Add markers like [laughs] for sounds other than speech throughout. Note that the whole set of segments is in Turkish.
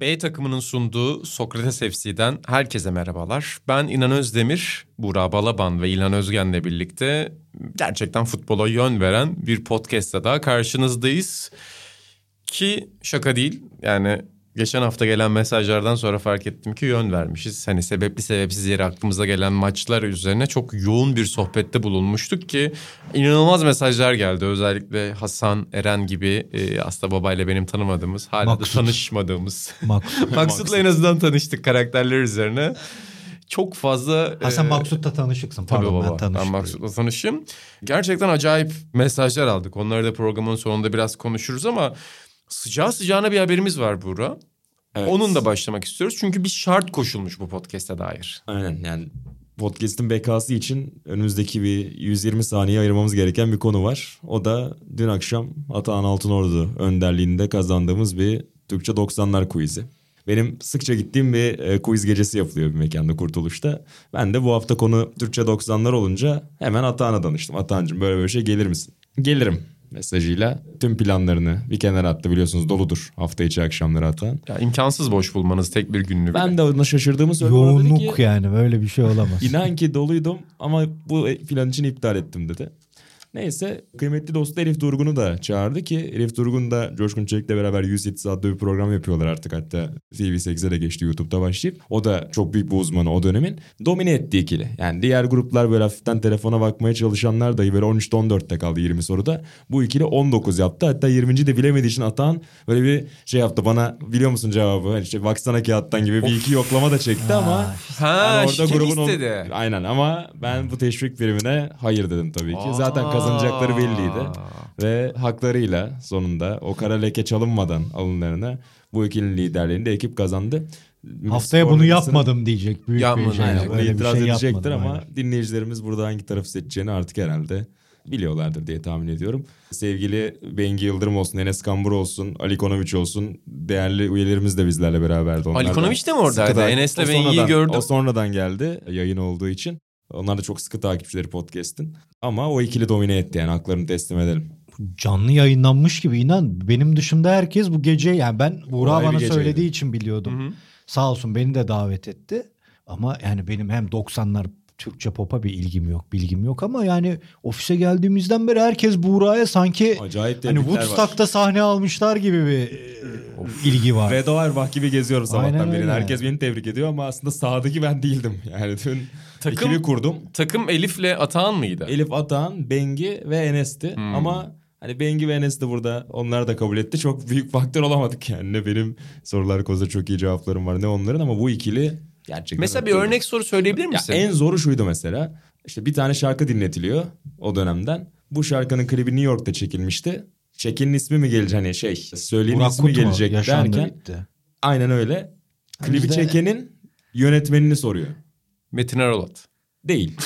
B takımının sunduğu Sokrates FC'den herkese merhabalar. Ben İnan Özdemir, Burak Balaban ve İlhan Özgen'le birlikte gerçekten futbola yön veren bir podcast'ta daha karşınızdayız. Ki şaka değil yani geçen hafta gelen mesajlardan sonra fark ettim ki yön vermişiz. Hani sebepli sebepsiz yere aklımıza gelen maçlar üzerine çok yoğun bir sohbette bulunmuştuk ki inanılmaz mesajlar geldi. Özellikle Hasan, Eren gibi e, aslında babayla benim tanımadığımız, hala Maksut. da tanışmadığımız. Maksut. [laughs] Maksut'la en azından tanıştık karakterler üzerine. Çok fazla... Ha sen e, Maksut'la tanışıksın. Tabii Pardon baba. ben tanıştım. Ben Maksut'la tanıştım. Gerçekten acayip mesajlar aldık. Onları da programın sonunda biraz konuşuruz ama sıcağı sıcağına bir haberimiz var Buğra. Evet. Onun da başlamak istiyoruz. Çünkü bir şart koşulmuş bu podcast'e dair. Aynen yani podcast'in bekası için önümüzdeki bir 120 saniye ayırmamız gereken bir konu var. O da dün akşam Atahan Altınordu önderliğinde kazandığımız bir Türkçe 90'lar quiz'i. Benim sıkça gittiğim bir e, quiz gecesi yapılıyor bir mekanda Kurtuluş'ta. Ben de bu hafta konu Türkçe 90'lar olunca hemen Atahan'a danıştım. Atahan'cığım böyle böyle şey gelir misin? Gelirim mesajıyla tüm planlarını bir kenara attı biliyorsunuz doludur hafta içi akşamları Atahan. Ya imkansız boş bulmanız tek bir günlük. Ben de ona şaşırdığımı söyledim. Yoğunluk ki, yani böyle bir şey olamaz. İnan ki doluydum ama bu plan için iptal ettim dedi. Neyse kıymetli dostu Elif Durgun'u da çağırdı ki Elif Durgun da Coşkun Çelik'le beraber 107 adlı bir program yapıyorlar artık hatta TV8'e de geçti YouTube'da başlayıp. O da çok büyük bir uzmanı o dönemin. Domine etti ikili. Yani diğer gruplar böyle hafiften telefona bakmaya çalışanlar da böyle 13'te 14'te kaldı 20 soruda. Bu ikili 19 yaptı. Hatta 20. de bilemediği için Atan böyle bir şey yaptı bana biliyor musun cevabı? Hani işte baksana kağıttan gibi bir iki yoklama da çekti ama Ha, şike mi on- istedi? Aynen ama ben bu teşvik primine hayır dedim tabii ki. Zaten Aa. Kazanacakları belliydi. Ve haklarıyla sonunda o kara leke çalınmadan alınlarına bu ikilinin liderliğini de ekip kazandı. Haftaya bunu yapmadım diyecek. Büyük Yapmadım, bir şey. aynen. Bunu bir itiraz şey edecektir ama aynen. dinleyicilerimiz burada hangi tarafı seçeceğini artık herhalde biliyorlardır diye tahmin ediyorum. Sevgili Bengi Yıldırım olsun, Enes Kambur olsun, Ali Konoviç olsun değerli üyelerimiz de bizlerle beraberdi. Onlar Ali Konoviç de mi oradaydı? Enes'le Bengi'yi gördüm. O sonradan geldi yayın olduğu için. Onlar da çok sıkı takipçileri podcast'in. Ama o ikili domine etti yani haklarını teslim edelim. Canlı yayınlanmış gibi inan. Benim dışında herkes bu gece yani ben Buğra bana söylediği için biliyordum. Hı hı. Sağ olsun beni de davet etti. Ama yani benim hem 90'lar Türkçe pop'a bir ilgim yok, bilgim yok ama yani ofise geldiğimizden beri herkes Buğra'ya sanki Acayip hani tebrikler var. Woodstock'ta sahne almışlar gibi bir e, ilgi var. Redo Erbach gibi geziyorum Aynen sabahtan beri. Herkes beni tebrik ediyor ama aslında sahadaki ben değildim. Yani dün Takım- ikili kurdum. Takım Elif'le Atahan mıydı? Elif Atahan, Bengi ve Enes'ti. Hmm. Ama hani Bengi ve Enes de burada onlar da kabul etti. Çok büyük faktör olamadık yani. Ne benim sorular konusunda çok iyi cevaplarım var ne onların ama bu ikili gerçekten... Mesela bir örnek soru söyleyebilir Ya misin? en zoru şuydu mesela. İşte bir tane şarkı dinletiliyor o dönemden. Bu şarkının klibi New York'ta çekilmişti. Çekinin ismi mi gelecek hani şey söyleyenin Burak ismi Kut mu? gelecek Yaşandı derken bitti. aynen öyle. Klibi Bizde- çekenin yönetmenini soruyor. Metin Arolat. Değil.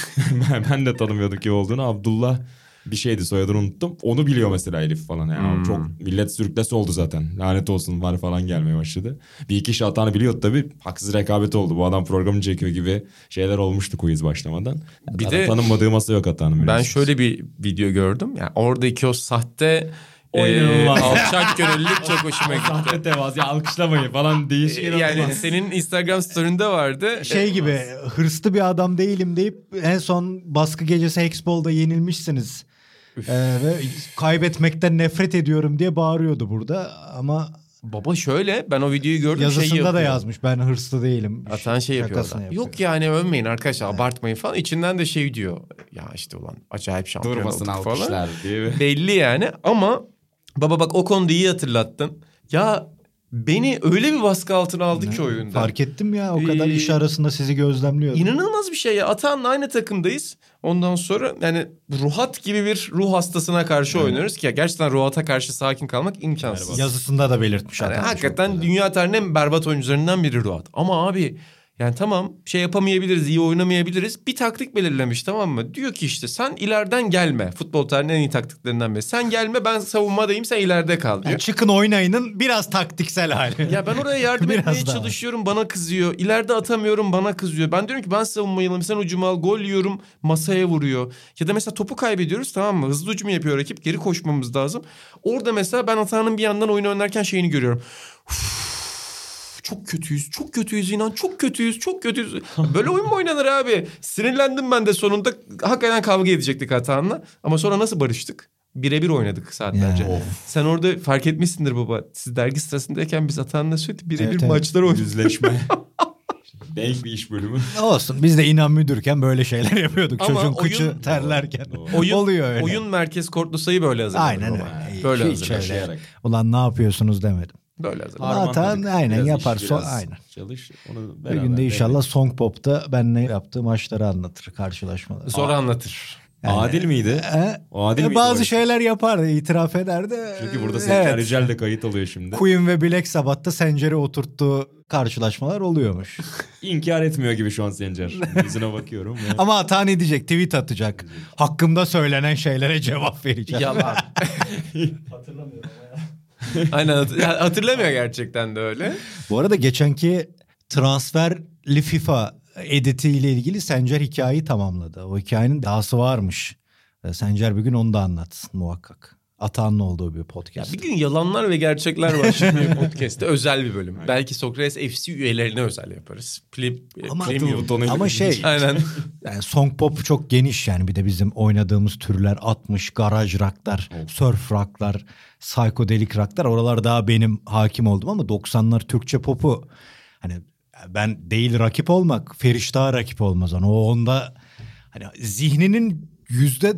ben, [laughs] ben de tanımıyordum ki olduğunu. Abdullah bir şeydi soyadını unuttum. Onu biliyor mesela Elif falan. Yani Hmm. Çok millet sürüklesi oldu zaten. Lanet olsun var falan gelmeye başladı. Bir iki kişi hatanı biliyordu tabii. Haksız rekabet oldu. Bu adam programı çekiyor gibi şeyler olmuştu quiz başlamadan. Bir Bir de- tanınmadığı masa yok hatanın. Ben biliyorsunuz. şöyle bir video gördüm. Yani oradaki o sahte O e, inanılmaz. alçak gönüllülük çok [laughs] hoşuma gitti. Sahte temas ya alkışlamayın falan değişik yani inanılmaz. senin Instagram story'inde vardı. Şey gibi hırslı bir adam değilim deyip en son baskı gecesi Hexball'da yenilmişsiniz. Ee, ve kaybetmekten nefret ediyorum diye bağırıyordu burada ama Baba şöyle ben o videoyu gördüm şey yazısında yapıyor. da yazmış ben hırslı değilim. Atan şey yapıyor. Yapıyor. Yok yani övmeyin arkadaşlar abartmayın falan. İçinden de şey diyor. Ya işte ulan acayip şampiyon Durmasın olduk falan. diye. Belli yani ama baba bak o konuda iyi hatırlattın. Ya beni öyle bir baskı altına aldı ki oyunda. Fark ettim ya o kadar Ee, iş arasında sizi gözlemliyordum. İnanılmaz bir şey ya. Atahan'la aynı takımdayız. Ondan sonra yani Ruhat gibi bir ruh hastasına karşı oynuyoruz ki ya gerçekten Ruhat'a karşı sakin kalmak imkansız. Yazısında da belirtmiş Yani hakikaten dünya tarihinin en berbat oyuncularından biri Ruhat. Ama abi Yani tamam şey yapamayabiliriz, iyi oynamayabiliriz. Bir taktik belirlemiş tamam mı? Diyor ki işte sen ileriden gelme. Futbol tarihinin en iyi taktiklerinden biri. Sen gelme ben savunmadayım sen ileride kal diyor. Yani çıkın oynayının biraz taktiksel hali. Ya ben oraya yardım [laughs] etmeye daha. çalışıyorum bana kızıyor. İleride atamıyorum bana kızıyor. Ben diyorum ki ben savunmayalım sen ucuma al gol yiyorum masaya vuruyor. Ya da mesela topu kaybediyoruz tamam mı? Hızlı hücum yapıyor rakip geri koşmamız lazım. Orada mesela ben hatanın bir yandan oyun oynarken şeyini görüyorum. Uf, çok kötüyüz, çok kötüyüz inan, çok kötüyüz, çok kötüyüz. Böyle oyun mu oynanır abi? Sinirlendim ben de sonunda. Hakikaten kavga edecektik hatanla. Ama sonra nasıl barıştık? Birebir oynadık saatlerce. Ya. Sen orada fark etmişsindir baba. Siz dergi sırasındayken biz Atan'la sürekli birebir Evet, evet. maçlar oynadık. Yüzleşme. [laughs] Denk bir iş bölümü. Olsun biz de inan müdürken böyle şeyler yapıyorduk. Ama Çocuğun oyun- kıçı terlerken. Oyun, [laughs] Oluyor öyle. oyun merkez kortlu sayı böyle hazırlanır Aynen öyle. Böyle Hiç hazırlanır. Ulan ne yapıyorsunuz demedim. Böyle. Ama Atan dedik. aynen Biraz yapar. iş, So- aynen. Çalış. Onu Bir beraber gün de inşallah devlet. Song Pop'ta benle yaptığı maçları anlatır, karşılaşmaları. Sonra anlatır. Adil miydi? E, Adil e, miydi bazı o? şeyler yapardı, itiraf ederdi. Çünkü burada Evet. Seker Yücel de kayıt alıyor şimdi. Queen ve Black Sabbath'ta Sencer'i oturttuğu karşılaşmalar oluyormuş. [laughs] İnkar etmiyor gibi şu an Sencer. Yüzüne bakıyorum. Ve... Ama hata ne diyecek? Tweet atacak. Hakkımda söylenen şeylere cevap vereceğim. Yalan. [laughs] [laughs] [laughs] Aynen hatırlamıyor gerçekten de öyle. Bu arada geçenki transferli FIFA editiyle ilgili Sencer hikayeyi tamamladı. O hikayenin dahası varmış. Sencer bir gün onu da anlatsın muhakkak. Atağının olduğu bir podcast. bir gün yalanlar ve gerçekler var şimdi podcast'te özel bir bölüm. Belki Sokrates FC üyelerine özel yaparız. Pli, Ama- premium. Ama şey Aynen. [laughs] yani song pop çok geniş yani bir de bizim oynadığımız türler 60 garaj rocklar, surf rocklar, psychedelic rocklar oralar daha benim hakim oldum ama 90'lar Türkçe popu hani ben değil rakip olmak Feriş daha rakip olmaz ona. O onda hani zihninin yüzde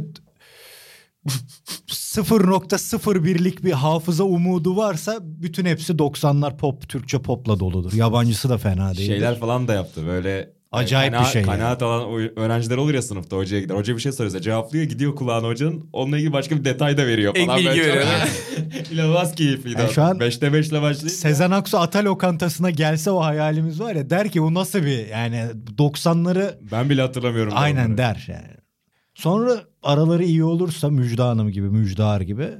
0.01'lik bir hafıza umudu varsa bütün hepsi 90'lar pop Türkçe popla doludur. Yabancısı da fena değil. Şeyler falan da yaptı böyle. Acayip bir şey yani. Kanaat alan oy- öğrenciler olur ya sınıfta hocaya gider. Hoca bir şey soruyorsa cevaplıyor gidiyor kulağına hocanın. Onunla ilgili başka bir detay da veriyor Ek falan. bilgi Böyle çok- veriyor, [laughs] İnanılmaz keyifliydi. Yani şu an- 5'te 5'le başlayıp. Sezen Aksu Ata lokantasına gelse o hayalimiz var ya der ki bu nasıl bir yani 90'ları Ben bile hatırlamıyorum. aynen onları. der yani. Sonra araları iyi olursa Müjda Hanım gibi Müjdar gibi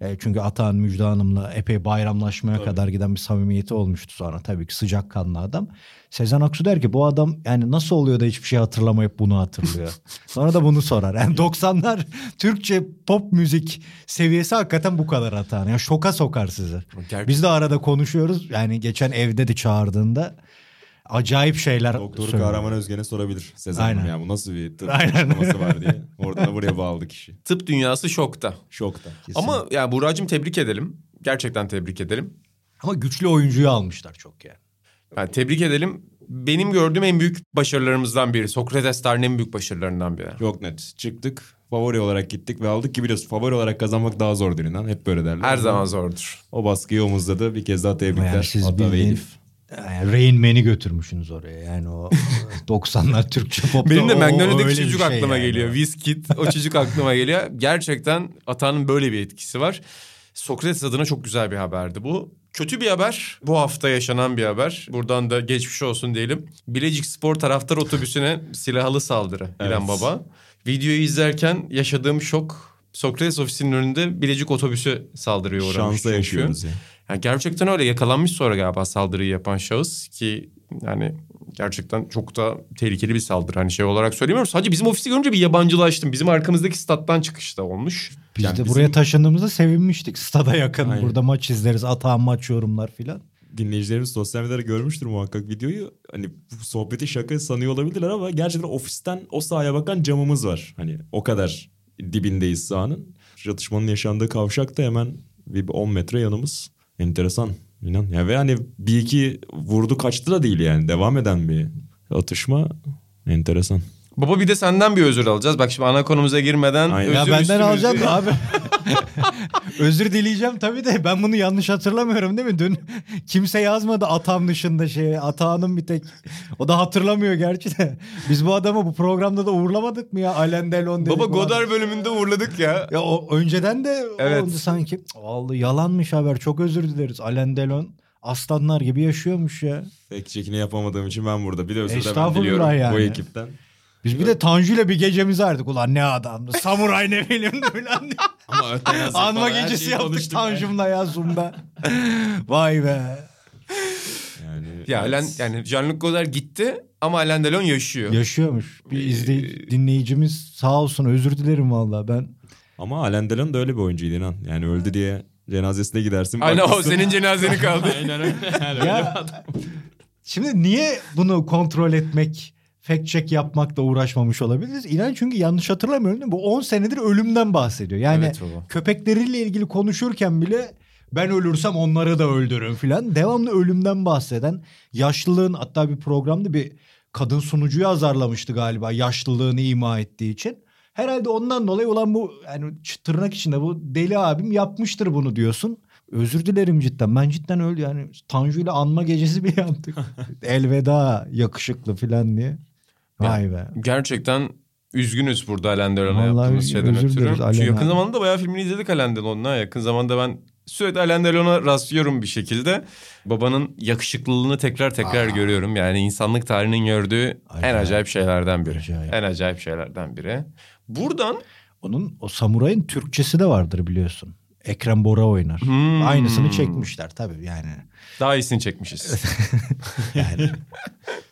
e, çünkü Atahan Müjda Hanım'la epey bayramlaşmaya Tabii. kadar giden bir samimiyeti olmuştu sonra tabii ki sıcakkanlı adam. Sezen Aksu der ki bu adam yani nasıl oluyor da hiçbir şey hatırlamayıp bunu hatırlıyor. [laughs] sonra da bunu sorar. Yani 90'lar Türkçe pop müzik seviyesi hakikaten bu kadar Atahan. Yani şoka sokar sizi. Gerçekten. Biz de arada konuşuyoruz. Yani geçen evde de çağırdığında acayip şeyler Doktoru söylüyor. Kahraman Özgen'e sorabilir. Sezen Aynen. Ya bu nasıl bir tıp açıklaması var diye. [laughs] Oradan da buraya bağladı kişi. Tıp dünyası şokta. Şokta. Ama yani Buğra'cığım tebrik edelim. Gerçekten tebrik edelim. Ama güçlü oyuncuyu almışlar çok yani. Yani tebrik edelim. Benim gördüğüm en büyük başarılarımızdan biri. Sokrates tarihinin en büyük başarılarından biri. Çok net. Çıktık. Favori olarak gittik ve aldık ki biliyorsun favori olarak kazanmak daha zordur inan. Hep böyle derler. Her Ama zaman zordur. O baskıyı omuzladı. Bir kez daha tebrikler. Yani siz Ata ve Elif. Yani Rain Man'i götürmüşsünüz oraya. Yani o [laughs] 90'lar Türkçe popta Benim de Magnolia'daki çocuk şey aklıma yani. geliyor. Wizkid o çocuk aklıma geliyor. Gerçekten Atan'ın böyle bir etkisi var. Sokrates adına çok güzel bir haberdi bu. Kötü bir haber. Bu hafta yaşanan bir haber. Buradan da geçmiş olsun diyelim. Bilecik Spor taraftar otobüsüne silahlı saldırı. Evet. İlhan Baba. Videoyu izlerken yaşadığım şok. Sokrates ofisinin önünde Bilecik otobüsü saldırıya uğramış. Şansa yaşıyoruz ya. Yani gerçekten öyle yakalanmış sonra galiba saldırıyı yapan şahıs ki yani gerçekten çok da tehlikeli bir saldırı. Hani şey olarak söylemiyorum. Sadece bizim ofisi görünce bir yabancılaştım. Bizim arkamızdaki stat'tan çıkışta olmuş. Biz Yani de bizim- buraya taşındığımızda sevinmiştik. Stada yakın. Aynen. Burada maç izleriz. Atağın maç yorumlar filan. Dinleyicilerimiz sosyal medyada görmüştür muhakkak videoyu. Hani bu sohbeti şaka sanıyor olabilirler ama gerçekten ofisten o sahaya bakan camımız var. Hani o kadar dibindeyiz sahanın. Çatışmanın yaşandığı kavşak da hemen bir 10 metre yanımız. Enteresan. İnan. Ya ve hani bir iki vurdu kaçtı da değil yani. Devam eden bir atışma. Enteresan. Baba bir de senden bir özür alacağız. Bak şimdi ana konumuza girmeden Aynen. özür Ya benden üstüne alacağım da abi. [laughs] [laughs] Özür dileyeceğim tabii de ben bunu yanlış hatırlamıyorum değil mi? Dün kimse yazmadı Atam dışında şey. Atağının bir tek. O da hatırlamıyor gerçi de. Biz bu adamı bu programda da uğurlamadık mı ya? Alain Delon dedik. Baba. Godard bölümünde uğurladık ya. Ya o önceden de Evet. oldu sanki. Vallahi yalanmış haber. Çok özür dileriz. Alain Delon aslanlar gibi yaşıyormuş ya. Fact check'ini yapamadığım için ben burada. Bir de özür diliyorum yani. bu ekipten. Biz bir de Tanju ile bir gecemizi ayırdık. Ulan ne adamdı. Samuray ne filmdi [laughs] falan diye. Ama öte yazık Anma gecesi yaptık. Tanju'mla ya Zoom'da. [laughs] Vay be. Yani, Ya evet. Alain, yani Jean-Luc Godard gitti ama Alain Delon yaşıyor. Yaşıyormuş. Bir izley dinleyicimiz sağ olsun özür dilerim valla ben. Ama Alain Delon da öyle bir oyuncuydu inan. Yani öldü diye cenazesine gidersin. Aynen o senin cenazeni kaldı. [laughs] Aynen öyle. Yani Ya. Şimdi niye bunu kontrol etmek, fact check yapmakla uğraşmamış olabiliriz? İnan çünkü yanlış hatırlamıyorum değil mi? Bu 10 senedir ölümden bahsediyor. Yani Evet baba. köpekleriyle ilgili konuşurken bile ben ölürsem onları da öldürün filan. Devamlı ölümden bahseden yaşlılığın hatta bir programda bir kadın sunucuyu azarlamıştı galiba yaşlılığını ima ettiği için. Herhalde ondan dolayı ulan bu yani tırnak içinde bu deli abim yapmıştır bunu diyorsun. Özür dilerim cidden. Ben cidden öyle yani Tanju ile anma gecesi bir yaptık. [laughs] Elveda yakışıklı filan diye. Vay be. Gerçekten üzgünüz burada Alain Delon'a yaptığımız şeyden ötürü. Çünkü yakın zamanda da bayağı filmini izledik Alain Delon'la. Yakın zamanda ben sürekli Alain Delon'a rastlıyorum bir şekilde. Babanın yakışıklılığını tekrar tekrar görüyorum. Yani insanlık tarihinin gördüğü en Acayip. acayip şeylerden biri. Acayip. En acayip şeylerden biri. Buradan Onun o samurayın Türkçesi de vardır biliyorsun. Ekrem Bora oynar. Hmm. Aynısını çekmişler tabii yani. daha iyisini çekmişiz. [laughs] Yani [laughs]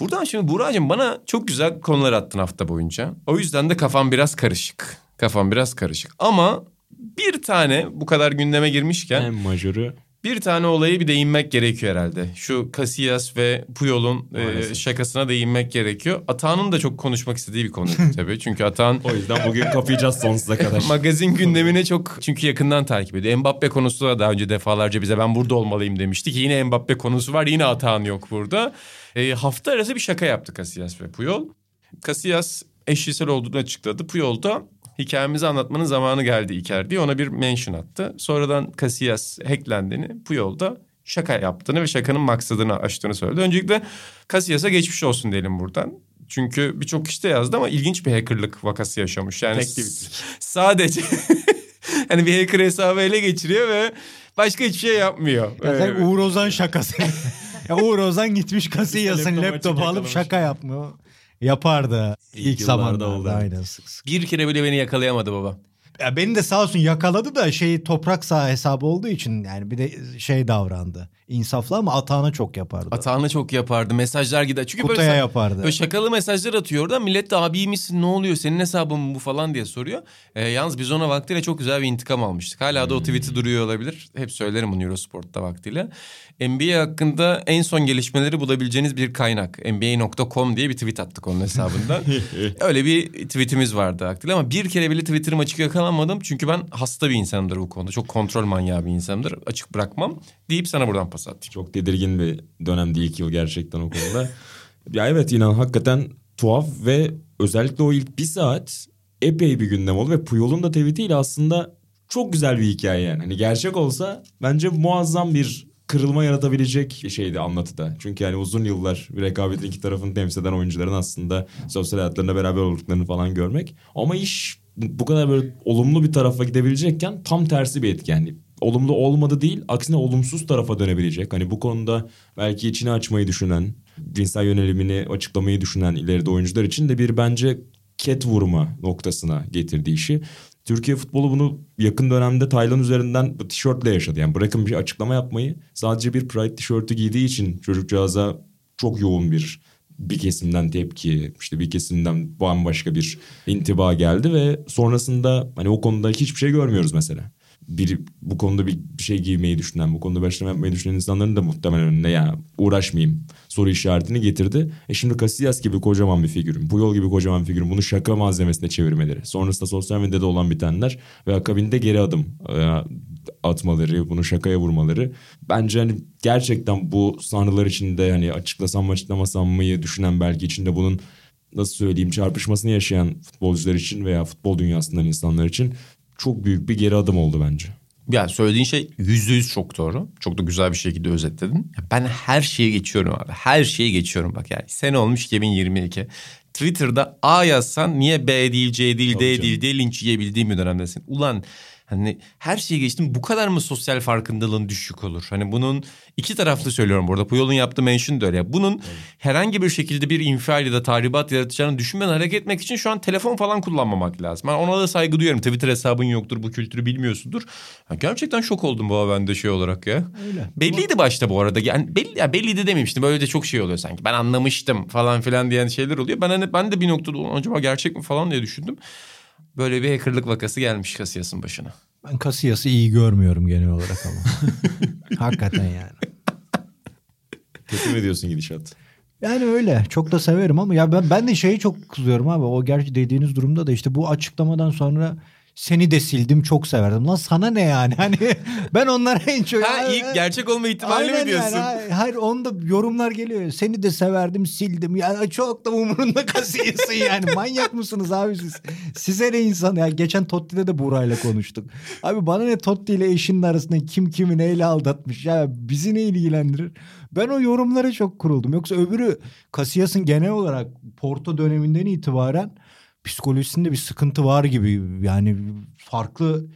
Buradan şimdi Buğra'cığım bana çok güzel konular attın hafta boyunca. O yüzden de kafam biraz karışık. Kafam biraz karışık. Ama bir tane bu kadar gündeme girmişken En majörü bir tane olayı bir değinmek gerekiyor herhalde. Şu Casillas ve Puyol'un e, şakasına değinmek gerekiyor. Atağan'ın da çok konuşmak istediği bir konu [laughs] tabii. Çünkü Atağan o yüzden bugün kapayacağız sonsuza kadar. [laughs] magazin gündemini çok çünkü yakından takip ediyor. Mbappe konusu da daha önce defalarca bize ben burada olmalıyım demişti ki yine Mbappe konusu var. Yine Atağan yok burada. E, hafta arası bir şaka yaptı Casillas ve Puyol. Casillas eşcinsel olduğunu açıkladı. Puyol da hikayemizi anlatmanın zamanı geldi İker diye ona bir mention attı. Sonradan Casillas hacklendiğini Puyol da şaka yaptığını ve şakanın maksadını açtığını söyledi. Öncelikle Casillas'a geçmiş olsun diyelim buradan. Çünkü birçok kişi de yazdı ama ilginç bir hackerlık vakası yaşamış. Yani tweet. sadece [laughs] hani bir hacker hesabı ele geçiriyor ve başka hiçbir şey yapmıyor. ya sen Ee, Uğur Ozan şakası. [laughs] [laughs] ya Uğur Ozan gitmiş Casillas'ın Laptop laptopu alıp şaka yapmıyor. Yapardı İlk ilk, zamanlarda. oldu. Aynen sık sık. bir kere bile beni yakalayamadı baba. Ya beni de sağ olsun yakaladı da şey toprak sağ hesabı olduğu için yani bir de şey davrandı. İnsaflı ama atağına çok yapardı. Atağını çok yapardı. Mesajlar gider. Çünkü Kutuya böyle, yapardı. böyle şakalı mesajlar atıyor oradan. Millet de abi misin ne oluyor senin hesabın mı bu falan diye soruyor. Ee, yalnız biz ona vaktiyle çok güzel bir intikam almıştık. Hala da o tweet'i duruyor olabilir. Hep söylerim bunu Eurosport'ta vaktiyle. NBA hakkında en son gelişmeleri bulabileceğiniz bir kaynak. NBA.com diye bir tweet attık onun hesabından. [laughs] Öyle bir tweetimiz vardı vaktiyle ama bir kere bile Twitter'ım açık yakalanmadım. Çünkü ben hasta bir insanımdır bu konuda. Çok kontrol manyağı bir insanımdır. Açık bırakmam deyip sana buradan pas attım. Çok tedirgin bir dönemdi ilk yıl gerçekten o konuda. ya evet inan hakikaten tuhaf ve özellikle o ilk bir saat epey bir gündem oldu ve Puyol'un da tweetiyle aslında çok güzel bir hikaye yani. Hani gerçek olsa bence muazzam bir kırılma yaratabilecek şeydi anlatıda. Çünkü yani uzun yıllar bir rekabetin iki tarafını temsil eden oyuncuların aslında sosyal hayatlarında beraber olduklarını falan görmek. Ama iş bu kadar böyle olumlu bir tarafa gidebilecekken tam tersi bir etki yani olumlu olmadı değil aksine olumsuz tarafa dönebilecek. Hani bu konuda belki içini açmayı düşünen, cinsel yönelimini açıklamayı düşünen ileride oyuncular için de bir bence ket vurma noktasına getirdi işi. Türkiye futbolu bunu yakın dönemde Taylan üzerinden tişörtle yaşadı. Yani bırakın bir açıklama yapmayı sadece bir Pride tişörtü giydiği için çocukcağıza çok yoğun bir bir kesimden tepki, işte bir kesimden bambaşka bir intiba geldi ve sonrasında hani o konuda hiçbir şey görmüyoruz mesela. Bir bu konuda bir, şey giymeyi düşünen, bu konuda bir yapmayı düşünen insanların da muhtemelen önüne ya uğraşmayayım soru işaretini getirdi. E şimdi Casillas gibi kocaman bir figürün, Puyol gibi kocaman bir figürün bunu şaka malzemesine çevirmeleri, sonrasında sosyal medyada olan bitenler ve akabinde geri adım e, atmaları, bunu şakaya vurmaları bence hani gerçekten bu sanrılar içinde hani açıklasam mı açıklamasam mıyı düşünen belki içinde bunun nasıl söyleyeyim çarpışmasını yaşayan futbolcular için veya futbol dünyasından insanlar için çok büyük bir geri adım oldu bence. Ya söylediğin şey yüzde yüz çok doğru. Çok da güzel bir şekilde özetledin. Ben her şeye geçiyorum abi. Her şeye geçiyorum bak yani. Sene olmuş 2022. Twitter'da A yazsan niye B değil, C değil, Tabii D canım. değil diye linç yiyebildiğim bir dönemdesin. Ulan Hani her şeyi geçtim bu kadar mı sosyal farkındalığın düşük olur? Hani bunun iki taraflı söylüyorum burada. Puyol'un yaptığı mention de öyle. Bunun evet. herhangi bir şekilde bir infial ya da tahribat yaratacağını düşünmeden hareket etmek için şu an telefon falan kullanmamak lazım. Ben ona da saygı duyuyorum. Twitter hesabın yoktur bu kültürü bilmiyorsundur. Ya gerçekten şok oldum bu ben de şey olarak ya. Öyle. Belliydi başta bu arada. Yani belli, ya belliydi dememiştim. Böyle de çok şey oluyor sanki. Ben anlamıştım falan filan diyen şeyler oluyor. Ben hani ben de bir noktada acaba gerçek mi falan diye düşündüm. Böyle bir hackerlık vakası gelmiş Kasiyas'ın başına. Ben Kasiyas'ı iyi görmüyorum genel olarak ama. [laughs] Hakikaten yani. Kötü mü diyorsun gidişat? Yani öyle. Çok da severim ama ya ben ben de şeyi çok kızıyorum abi. O gerçi dediğiniz durumda da işte bu açıklamadan sonra seni de sildim çok severdim. Lan sana ne yani? [laughs] Hani ben onlara en çok... Ha ilk gerçek olma ihtimali mi diyorsun? Yani. Hayır onda yorumlar geliyor. Seni de severdim sildim. Ya çok da umurunda [laughs] kasıyorsun yani. Manyak mısınız abi siz? Size ne insan? Ya geçen Totti'de de Buray'la konuştuk. Abi bana ne Totti ile eşinin arasında kim kimi neyle aldatmış? Ya bizi ne ilgilendirir? Ben o yorumlara çok kuruldum. Yoksa öbürü Casillas'ın genel olarak Porto döneminden itibaren psikolojisinde bir sıkıntı var gibi. Yani farklı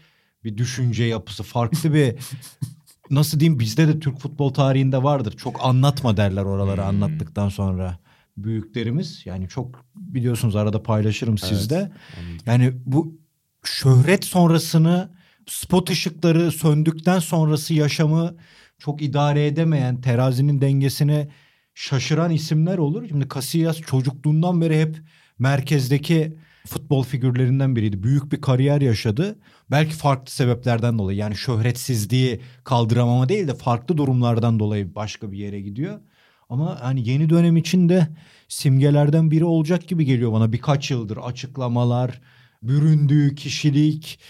bir düşünce yapısı, farklı bir [laughs] nasıl diyeyim bizde de Türk futbol tarihinde vardır. Çok anlatma derler oraları hmm. anlattıktan sonra büyüklerimiz. Yani çok biliyorsunuz arada paylaşırım evet. sizde. Yani bu şöhret sonrasını spot ışıkları söndükten sonrası yaşamı çok idare edemeyen terazinin dengesini şaşıran isimler olur. Şimdi Casillas çocukluğundan beri hep merkezdeki futbol figürlerinden biriydi. Büyük bir kariyer yaşadı. Belki farklı sebeplerden dolayı yani şöhretsizliği kaldıramama değil de farklı durumlardan dolayı başka bir yere gidiyor. Ama hani yeni dönem içinde simgelerden biri olacak gibi geliyor bana birkaç yıldır açıklamalar, büründüğü kişilik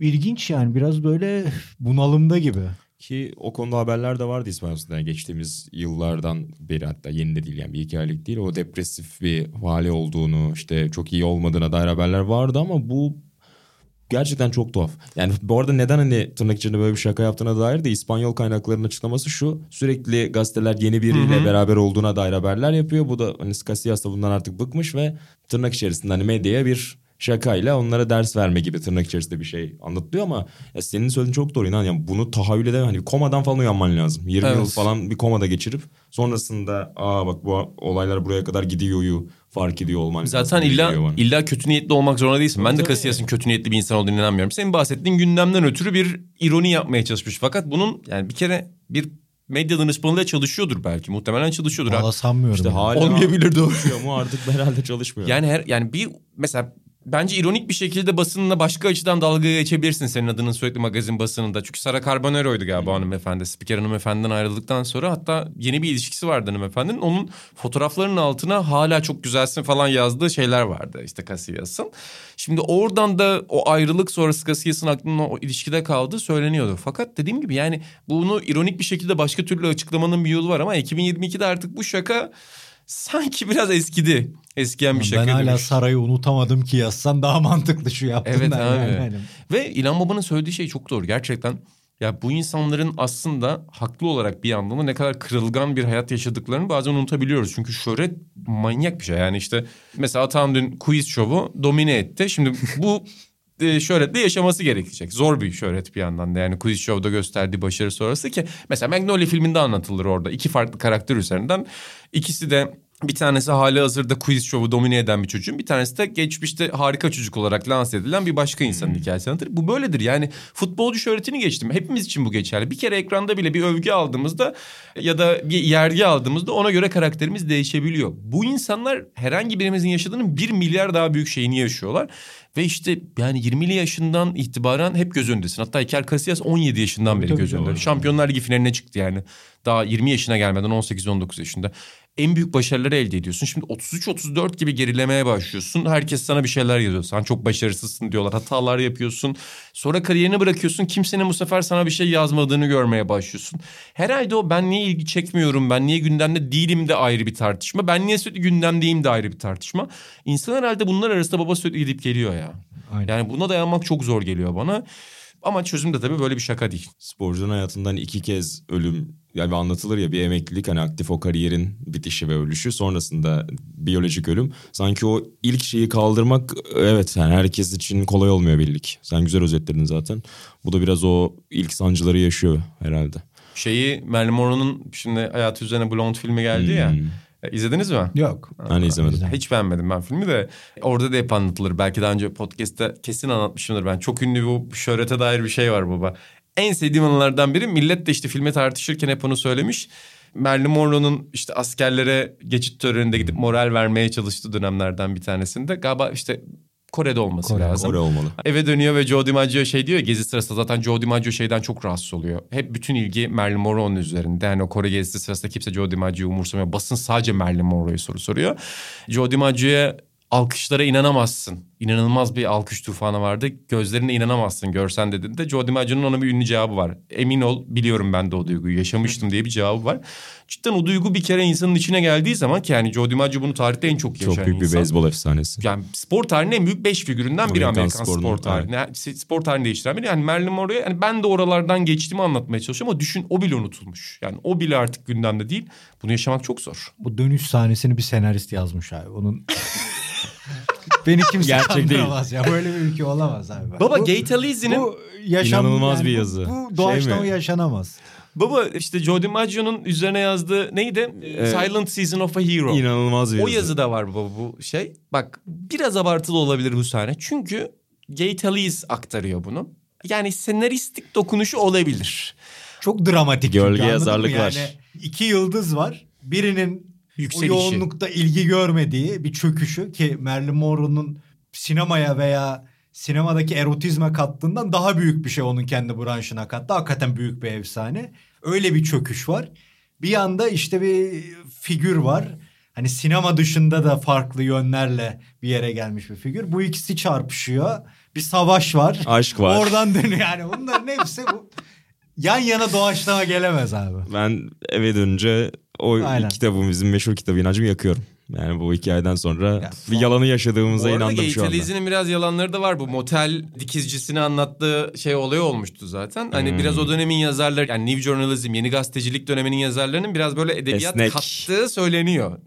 ilginç yani biraz böyle bunalımda gibi. Ki o konuda haberler de vardı İspanya'da geçtiğimiz yıllardan beri hatta yeni de değil yani bir iki aylık değil. O depresif bir hali olduğunu işte çok iyi olmadığına dair haberler vardı ama bu gerçekten çok tuhaf. Yani bu arada neden hani tırnak içinde böyle bir şaka yaptığına dair de İspanyol kaynaklarının açıklaması şu. Sürekli gazeteler yeni biriyle Hı-hı. beraber olduğuna dair haberler yapıyor. Bu da hani Casillas da bundan artık bıkmış ve tırnak içerisinde hani medyaya bir şakayla onlara ders verme gibi tırnak içerisinde bir şey anlatılıyor ama ya senin söylediğin çok doğru inan yani bunu tahayyül edemem hani komadan falan uyanman lazım 20 evet. yıl falan bir komada geçirip sonrasında aa bak bu olaylar buraya kadar gidiyoryu fark ediyor olman Zaten illa illa kötü niyetli olmak zorunda değilsin. Ben de Casillas'ın kötü niyetli bir insan olduğunu inanmıyorum. Senin bahsettiğin gündemden ötürü bir ironi yapmaya çalışmış. Fakat bunun yani bir kere bir medya danışmanıyla çalışıyordur belki. Muhtemelen çalışıyordur. Valla sanmıyorum. İşte hala olmayabilir doğru. mu artık herhalde çalışmıyor. Yani her yani bir mesela bence ironik bir şekilde basınına başka açıdan dalga geçebilirsin senin adının sürekli magazin basınında. Çünkü Sara Carbonero'ydu galiba hanımefendi. Spiker hanımefendiden ayrıldıktan sonra hatta yeni bir ilişkisi vardı hanımefendinin. Onun fotoğraflarının altına hala çok güzelsin falan yazdığı şeyler vardı işte Casillas'ın. Şimdi oradan da o ayrılık sonrası Casillas'ın aklında o ilişkide kaldığı söyleniyordu. Fakat dediğim gibi yani bunu ironik bir şekilde başka türlü açıklamanın bir yolu var ama 2022'de artık bu şaka sanki biraz eskidi. Eskiyen bir şaka. Ben hala sarayı unutamadım ki yazsan daha mantıklı şu yaptığından. Evet abi. Yani. Ve İlhan Baba'nın söylediği şey çok doğru. Gerçekten ya bu insanların aslında haklı olarak bir yandan da ne kadar kırılgan bir hayat yaşadıklarını bazen unutabiliyoruz. Çünkü şöhret manyak bir şey. Yani işte mesela Atan dün quiz şovu domine etti. Şimdi bu [laughs] e, şöhretle yaşaması gerekecek. Zor bir şöhret bir yandan da yani Quiz Show'da gösterdiği başarı sonrası ki mesela Magnolia filminde anlatılır orada. iki farklı karakter üzerinden. ikisi de bir tanesi hali hazırda quiz show'u domine eden bir çocuğun bir tanesi de geçmişte harika çocuk olarak lanse edilen bir başka insanın hmm. hikayesi anlatır. Bu böyledir yani futbolcu şöhretini geçtim. Hepimiz için bu geçerli. Bir kere ekranda bile bir övgü aldığımızda ya da bir yergi aldığımızda ona göre karakterimiz değişebiliyor. Bu insanlar herhangi birimizin yaşadığının bir milyar daha büyük şeyini yaşıyorlar. Ve işte yani 20'li yaşından itibaren hep göz önündesin. Hatta Iker Casillas 17 yaşından beri göz önünde. Şampiyonlar Ligi finaline çıktı yani. Daha 20 yaşına gelmeden 18-19 yaşında en büyük başarıları elde ediyorsun. Şimdi 33-34 gibi gerilemeye başlıyorsun. Herkes sana bir şeyler yazıyor. Sen çok başarısızsın diyorlar. Hatalar yapıyorsun. Sonra kariyerini bırakıyorsun. Kimsenin bu sefer sana bir şey yazmadığını görmeye başlıyorsun. Herhalde o ben niye ilgi çekmiyorum, ben niye gündemde değilim de ayrı bir tartışma. Ben niye sürekli gündemdeyim de ayrı bir tartışma. İnsan herhalde bunlar arasında baba sürekli gidip geliyor ya. Aynen. Yani buna dayanmak çok zor geliyor bana. Ama çözüm de tabii böyle bir şaka değil. Sporcunun hayatından iki kez ölüm yani anlatılır ya bir emeklilik hani aktif o kariyerin bitişi ve ölüşü sonrasında biyolojik ölüm. Sanki o ilk şeyi kaldırmak evet yani herkes için kolay olmuyor birlik. Sen güzel özetledin zaten. Bu da biraz o ilk sancıları yaşıyor herhalde. Şeyi Marilyn Monroe'nun şimdi hayatı üzerine Blonde filmi geldi ya. E, İzlediniz mi? Yok. Ben izlemedim. Hiç beğenmedim ben filmi de. Orada da hep anlatılır. Belki daha önce podcast'te kesin anlatmışımdır ben. Çok ünlü bu şöhrete dair bir şey var baba. En sevdiğim anılardan biri millet de işte filmi tartışırken hep onu söylemiş. Marilyn Monroe'nun işte askerlere geçit töreninde gidip moral vermeye çalıştığı dönemlerden bir tanesinde. Galiba işte Kore'de olması Kore, lazım. Oraya olmalı. Eve dönüyor ve Joe DiMaggio şey diyor ya gezi sırasında zaten Joe DiMaggio şeyden çok rahatsız oluyor. Hep bütün ilgi Marilyn Monroe'nun üzerinde. Yani o Kore gezisi sırasında kimse Joe DiMaggio'yu umursamıyor. Basın sadece Marilyn Monroe'yu soru soruyor. Joe DiMaggio'ya alkışlara inanamazsın. İnanılmaz bir alkış tufanı vardı. Gözlerine inanamazsın görsen dediğinde Joe DiMaggio'nun ona bir ünlü cevabı var. Emin ol biliyorum ben de o duyguyu yaşamıştım diye bir cevabı var. Cidden o duygu bir kere insanın içine geldiği zaman ki yani Joe DiMaggio bunu tarihte en çok yaşayan Çok büyük bir beyzbol efsanesi. Yani spor tarihinin en büyük beş figüründen biri Amerikan Amerikan sporunun, spor tarihinde. Yani spor tarihini değiştiren biri. Yani Marilyn Monroe yani ben de oralardan geçtiğimi anlatmaya çalışıyorum ama düşün o bile unutulmuş. Yani o bile artık gündemde değil. Bunu yaşamak çok zor. Bu dönüş sahnesini bir senarist yazmış abi. Onun [laughs] Beni kimse Gerçek değil. kandıramaz ya. Böyle bir ülke olamaz abi. Baba Bu- Gate Elysee'nin bu yaşam, İnanılmaz yani bir bu- yazı. Bu Şey doğaçlama mi? yaşanamaz. baba işte Joe DiMaggio'nun üzerine yazdığı neydi? Silent Season of a Hero. İnanılmaz bir O yazı. yazıda var baba bu şey. Bak biraz abartılı olabilir bu sahne. Çünkü Gate Elyse aktarıyor bunu. Yani senaristik dokunuşu olabilir. Çok dramatik. Gölge çünkü, yazarlık mı? var. Yani iki yıldız var. Birinin Yükselişi. o yoğunlukta ilgi görmediği bir çöküşü ki Marilyn Monroe'nun sinemaya veya sinemadaki erotizme kattığından daha büyük bir şey onun kendi branşına kattı. Hakikaten büyük bir efsane. Öyle bir çöküş var. Bir yanda işte bir figür var. Hani sinema dışında da farklı yönlerle bir yere gelmiş bir figür. Bu ikisi çarpışıyor. Bir savaş var. Aşk var. Oradan dönüyor yani. Bunların hepsi bu. Yan yana doğaçlama gelemez abi. Ben eve dönünce o Aynen. kitabı bizim meşhur kitabı inancımı yakıyorum. Yani bu hikayeden sonra Ya, bir yalanı yaşadığımıza Bu inandım şu anda. Elysee'nin biraz yalanları da var. Bu motel dikizcisini anlattığı şey olayı olmuştu zaten. Hani Hmm. biraz o dönemin yazarları yani New Journalism, yeni gazetecilik döneminin yazarlarının biraz böyle edebiyat Esnek. kattığı söyleniyor.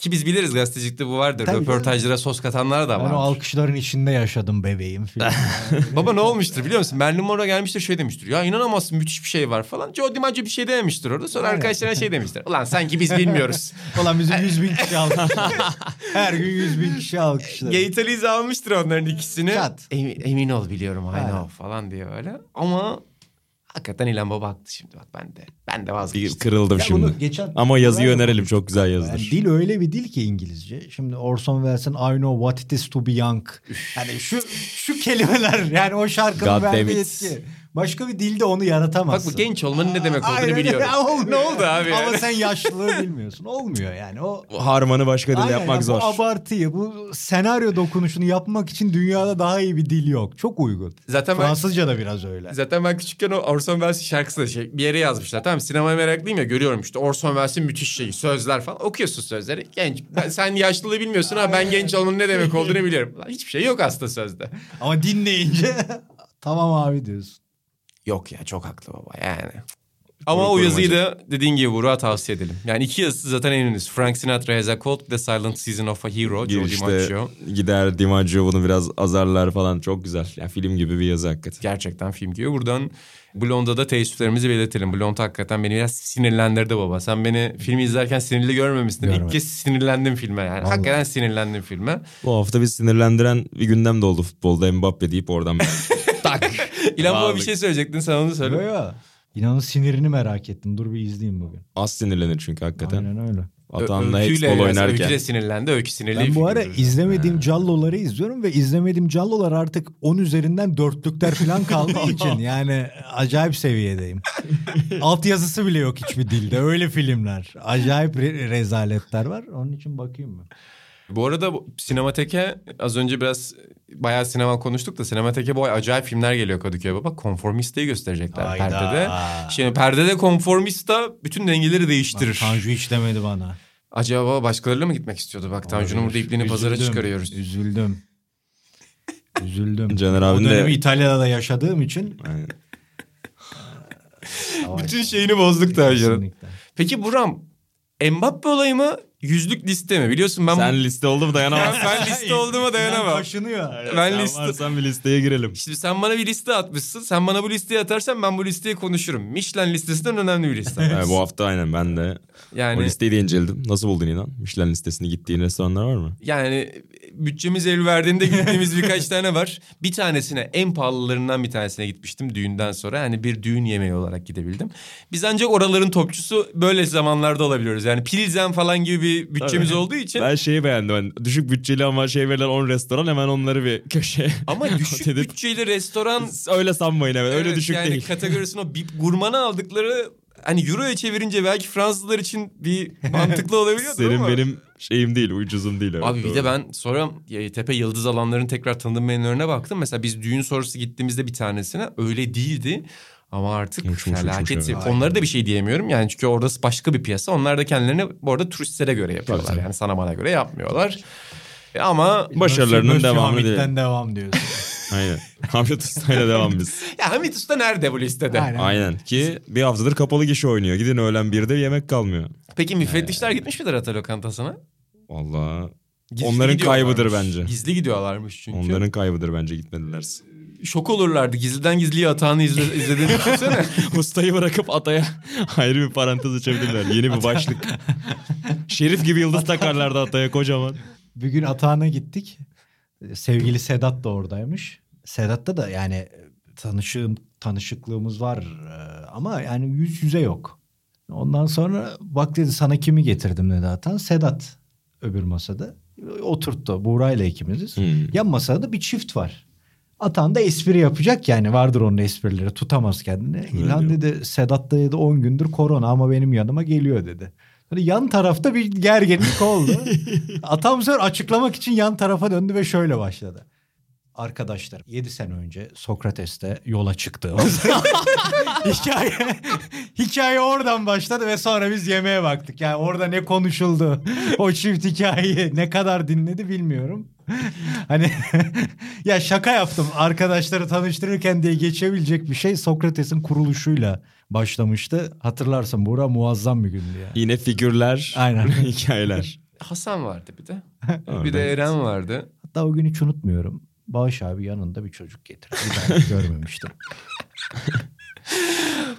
Ki biz biliriz gazetecilikte bu vardır. Tabii Röportajlara sos katanlar da Ben var. o alkışların içinde yaşadım bebeğim filan. [laughs] Baba ne olmuştur biliyor musun? Marilyn Monroe gelmiştir şey demiştir. Ya inanamazsın müthiş bir şey var falan. Joe DiMaggio bir şey dememiştir orada. Sonra arkadaşlarına şey demiştir. Ulan sanki biz bilmiyoruz. [laughs] Ulan bizim 100 bin kişi alkışlar. [laughs] Her gün 100 bin kişi alkışlar. Elyse almıştır onların ikisini. Çat. Emin, emin ol biliyorum I know falan diye öyle. Ama hakikaten İlhan Baba haklı şimdi bak ben de. Ben de Bir vazgeçtim. kırıldım Ya şimdi. geçen- Ama yazıyı önerelim çok güzel yazılır. Yani dil öyle bir dil ki İngilizce. Şimdi Orson Welles'in I know what it is to be young. Yani şu şu kelimeler yani o şarkının God verdiği etki. Başka bir dilde onu Bak yaratamazsın. bu genç olmanın ne demek olduğunu Aynen, biliyorum. [laughs] ne oldu abi Ama yani? sen yaşlılığı bilmiyorsun. Olmuyor yani. O Harmanı başka Aynen yapmak ya, zor. Bu abartıyı, bu senaryo dokunuşunu yapmak için dünyada daha iyi bir dil yok. Çok uygun. Zaten ben, Fransızca da biraz öyle. zaten ben küçükken o Orson Welles şarkısı da şey, bir yere yazmışlar. Tamam sinemaya meraklıyım ya görüyorum işte Orson Welles'in müthiş şeyi sözler falan. Okuyorsun sözleri. Genç. Ben, sen yaşlılığı bilmiyorsun ama ben genç olmanın ne demek olduğunu [laughs] biliyorum. Hiçbir şey yok aslında sözde. Ama dinleyince [laughs] tamam abi diyorsun. Yok ya çok haklı baba yani. Ama o Korumacı. yazıyı da dediğin gibi Burak'a tavsiye edelim. Yani iki yazısı zaten en ünlüsü. Frank Sinatra Has a Cold de Silent Season of a Hero. Joe Girişte DiMaggio. gider DiMaggio bunu biraz azarlar falan çok güzel. Yani film gibi bir yazı hakikaten. Gerçekten film gibi. Buradan Blonde'a da teessüflerimizi belirtelim. Blonde hakikaten beni biraz sinirlendirdi baba. Sen beni filmi izlerken sinirli görmemişsin. Görmedim. İlk kez sinirlendim filme yani. Vallahi. Hakikaten sinirlendim filme. Bu hafta bir sinirlendiren bir gündem de oldu futbolda Mbappe deyip oradan [laughs] [laughs] tak. İlan baba bir şey söyleyecektin sen onu söyle. Yo yo. İnanın sinirini merak ettim. Dur bir izleyeyim bugün. Az sinirlenir çünkü hakikaten. Aynen öyle. Atanla hexball oynarken. Öykü de sinirlendi. Öykü sinirli Ben bu ara izlemediğim Callo'ları izliyorum ve izlemediğim Callo'lar artık 10 üzerinden dörtlükler falan kaldığı [laughs] için yani acayip seviyedeyim. Alt yazısı bile yok hiçbir dilde. Öyle filmler. Acayip re- rezaletler var. Onun için bakayım mı? Bu arada sinemateke az önce biraz bayağı sinema konuştuk da sinemateke bu ay acayip filmler geliyor Kadıköy'e baba. Konformista'yı gösterecekler Hayda. perdede. Şimdi perdede konformista bütün dengeleri değiştirir. Bak, Tanju hiç demedi bana. Acaba başkalarıyla mı gitmek istiyordu? Bak Tanju'nun burada ipliğini pazara Üzüldüm, çıkarıyoruz. Üzüldüm. Üzüldüm. Caner o abinin de- dönemi İtalya'da da yaşadığım için. Aynen. Bütün şeyini bozduk. Kesinlikle. Peki Buram, Mbappe olayı mı? Yüzlük liste mi? Biliyorsun ben Sen liste oldu mu dayanamam. ben liste olduğuma dayanamam. Kaşınıyor. Ben Sen liste- varsan bir listeye girelim. Şimdi sen bana bir liste atmışsın. Sen bana bu listeyi atarsan ben bu listeyi konuşurum. Michelin listesinden önemli bir liste. Evet, bu hafta aynen ben de Yani o listeyi de inceledim. Nasıl buldun inan? Michelin listesini gittiğin restoranlar var mı? yani bütçemiz el verdiğinde gittiğimiz birkaç tane var. Bir tanesine en pahalılarından bir tanesine gitmiştim düğünden sonra. Hani bir düğün yemeği olarak gidebildim. Biz ancak oraların topçusu böyle zamanlarda olabiliyoruz. Yani Pilsen falan gibi bir bütçemiz Tabii. olduğu için. Ben şeyi beğendim. Ben düşük bütçeli ama şey verilen 10 restoran hemen onları bir köşeye. [laughs] Ama düşük bütçeli restoran öyle sanmayın evet. Öyle Evet, düşük yani değil. kategorisine o bip gurmana aldıkları hani euroya çevirince belki Fransızlar için bir mantıklı olabiliyordur [laughs] Senin ama. benim şeyim değil, ucuzum değil. Evet, Abi bir doğru. de ben sonra ya, Tepe Yıldız alanların tekrar tanıdığım menülerine baktım. Mesela biz düğün sonrası gittiğimizde bir tanesine öyle değildi. Ama artık Uçmuş, uçmuş, felaket. Onlara da bir şey diyemiyorum. Yani çünkü orası başka bir piyasa. Onlar da kendilerini bu arada turistlere göre yapıyorlar. Tabii, tabii. Yani sana bana göre yapmıyorlar. E Ama Başarılarının devamı değil. devam diyorsun. Aynen. Hamlet Usta'yla devam biz. [laughs] ya Hamit Usta nerede bu listede? Aynen. Aynen. Ki bir haftadır kapalı gişe oynuyor. Gidin öğlen birde yemek kalmıyor. Peki müfettişler gitmiş midir Ata lokantasına? Vallahi Gizli Onların kaybıdır bence. Gizli gidiyorlarmış çünkü. onların kaybıdır bence gitmedilerse. Şok olurlardı. Gizliden gizliye atağını izle, izlediğini düşünsene. [laughs] Ustayı bırakıp ataya ayrı bir parantez açabilirler. Yeni bir başlık. Şerif gibi yıldız takarlardı ataya kocaman. Bir gün Atağan'a gittik. Sevgili Sedat da oradaymış. Sedat'ta da yani tanışığım, tanışıklığımız var e, ama yani yüz yüze yok. Ondan sonra bak dedi sana kimi getirdim dedi Atan. Sedat öbür masada. Oturttu. Buğra'yla ikimiziz. Hmm. Yan masada da bir çift var. Atan da espri yapacak yani vardır onun esprileri tutamaz kendini. İlhan dedi Sedat da dedi 10 gündür korona ama benim yanıma geliyor dedi. Hani yan tarafta bir gerginlik oldu. [laughs] Atam sonra açıklamak için yan tarafa döndü ve şöyle başladı. Arkadaşlar 7 sene önce Sokrates'te yola çıktığımız [laughs] hikaye, hikaye oradan başladı ve sonra biz yemeğe baktık. Yani orada ne konuşuldu o çift hikayeyi ne kadar dinledi bilmiyorum. [laughs] Hani [laughs] ya şaka yaptım arkadaşları tanıştırırken diye geçebilecek bir şey Sokrates'in kuruluşuyla başlamıştı. Hatırlarsın Buğra muazzam bir gündü ya. Yine figürler, Aynen. [laughs] hikayeler. Hasan vardı bir de. Bir de. Eren vardı. Hatta o gün hiç unutmuyorum. Bağış abi yanında bir çocuk getirdi. Daha görmemiştim.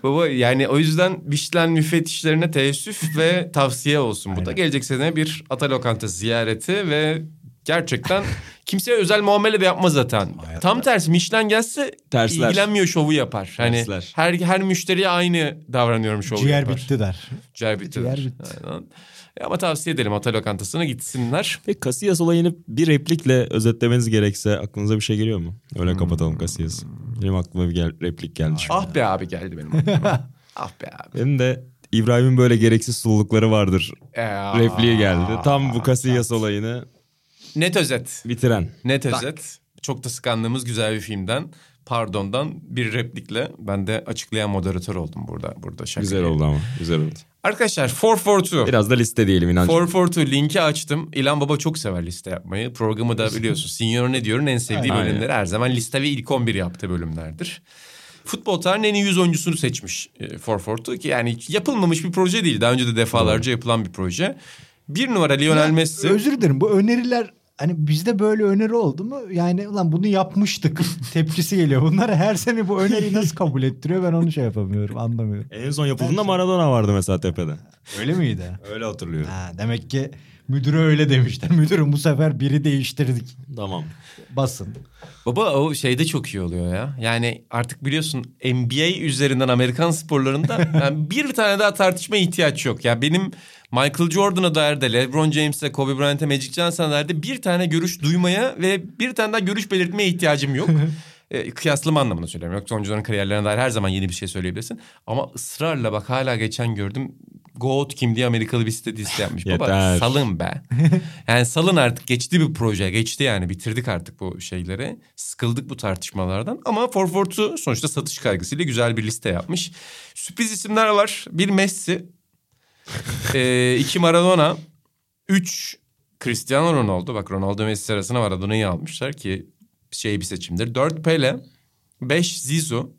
Baba yani o yüzden Michelin müfettişlerine teessüf ve tavsiye olsun bu da. Gelecek sene bir ata lokantası ziyareti ve gerçekten kimseye özel muamele de yapmaz zaten. Hayatta. Tam tersi Michelin gelse Tersler. ilgilenmiyor şovu yapar. Hani Tersler. her her müşteriye aynı davranıyorum şovu Ciğer yapar. bitti der. Ciğer bitti. Ciğer der. bitti. Aynen. E Ama tavsiye edelim ata lokantasına gitsinler. Peki Casillas olayını bir replikle özetlemeniz gerekse aklınıza bir şey geliyor mu? Öyle kapatalım Casillas'ı. Benim aklıma bir gel- replik geldi. Ah be abi geldi benim aklıma. [laughs] ah be abi. Benim de İbrahim'in böyle gereksiz sululukları vardır. Ee, Repliği geldi. Tam bu Casillas olayını Net özet. bitiren. Net özet. Çok da sıkandığımız güzel bir filmden. Pardon'dan bir replikle ben de açıklayan moderatör oldum burada. Burada şaka. Güzel oldu ama. Güzel oldu. Arkadaşlar 442. Biraz da liste diyelim inancım. 442 linki açtım. İlan Baba çok sever liste yapmayı. Programı da biliyorsun. Senior ne diyor'un en sevdiği Aynen. bölümleri her zaman liste ve ilk 11 yaptığı bölümlerdir. Futbol tarihinin en iyi 100 oyuncusunu seçmiş e, 442 ki yani yapılmamış bir proje değil. Daha önce de defalarca yapılan bir proje. Bir numara Lionel Messi. Özür dilerim bu öneriler hani bizde böyle öneri oldu mu? Yani ulan bunu yapmıştık [laughs] tepkisi geliyor. Bunlar her sene bu öneriyi nasıl kabul ettiriyor ben onu şey yapamıyorum anlamıyorum. En son yapıldığında Maradona vardı mesela tepede. Öyle miydi? Öyle hatırlıyorum. Ha, demek ki müdüre öyle demişler. [laughs] Müdürüm bu sefer biri değiştirdik. Tamam. Basın. Baba o şeyde çok iyi oluyor ya. Yani artık biliyorsun NBA üzerinden Amerikan sporlarında [laughs] yani bir tane daha tartışma ihtiyaç yok. Yani benim Michael Jordan'a dair de LeBron James'e, Kobe Bryant'e, Magic Johnson'a dair de bir tane görüş duymaya ve bir tane daha görüş belirtmeye ihtiyacım yok. [laughs] e, kıyaslama anlamında söylüyorum. Yoksa oyuncuların kariyerlerine dair her zaman yeni bir şey söyleyebilirsin. Ama ısrarla bak hala geçen gördüm. GOAT kim diye Amerikalı bir site liste yapmış. Baba salın be. [laughs] yani salın artık geçti bir proje. Geçti yani bitirdik artık bu şeyleri. Sıkıldık bu tartışmalardan. Ama Forfort'u sonuçta satış kaygısıyla güzel bir liste yapmış. Sürpriz isimler var. Bir Messi. [laughs] e, iki Maradona. Üç Cristiano Ronaldo. Bak Ronaldo Messi arasına Maradona'yı almışlar ki şey bir seçimdir. 4 Pele, 5 Zizou.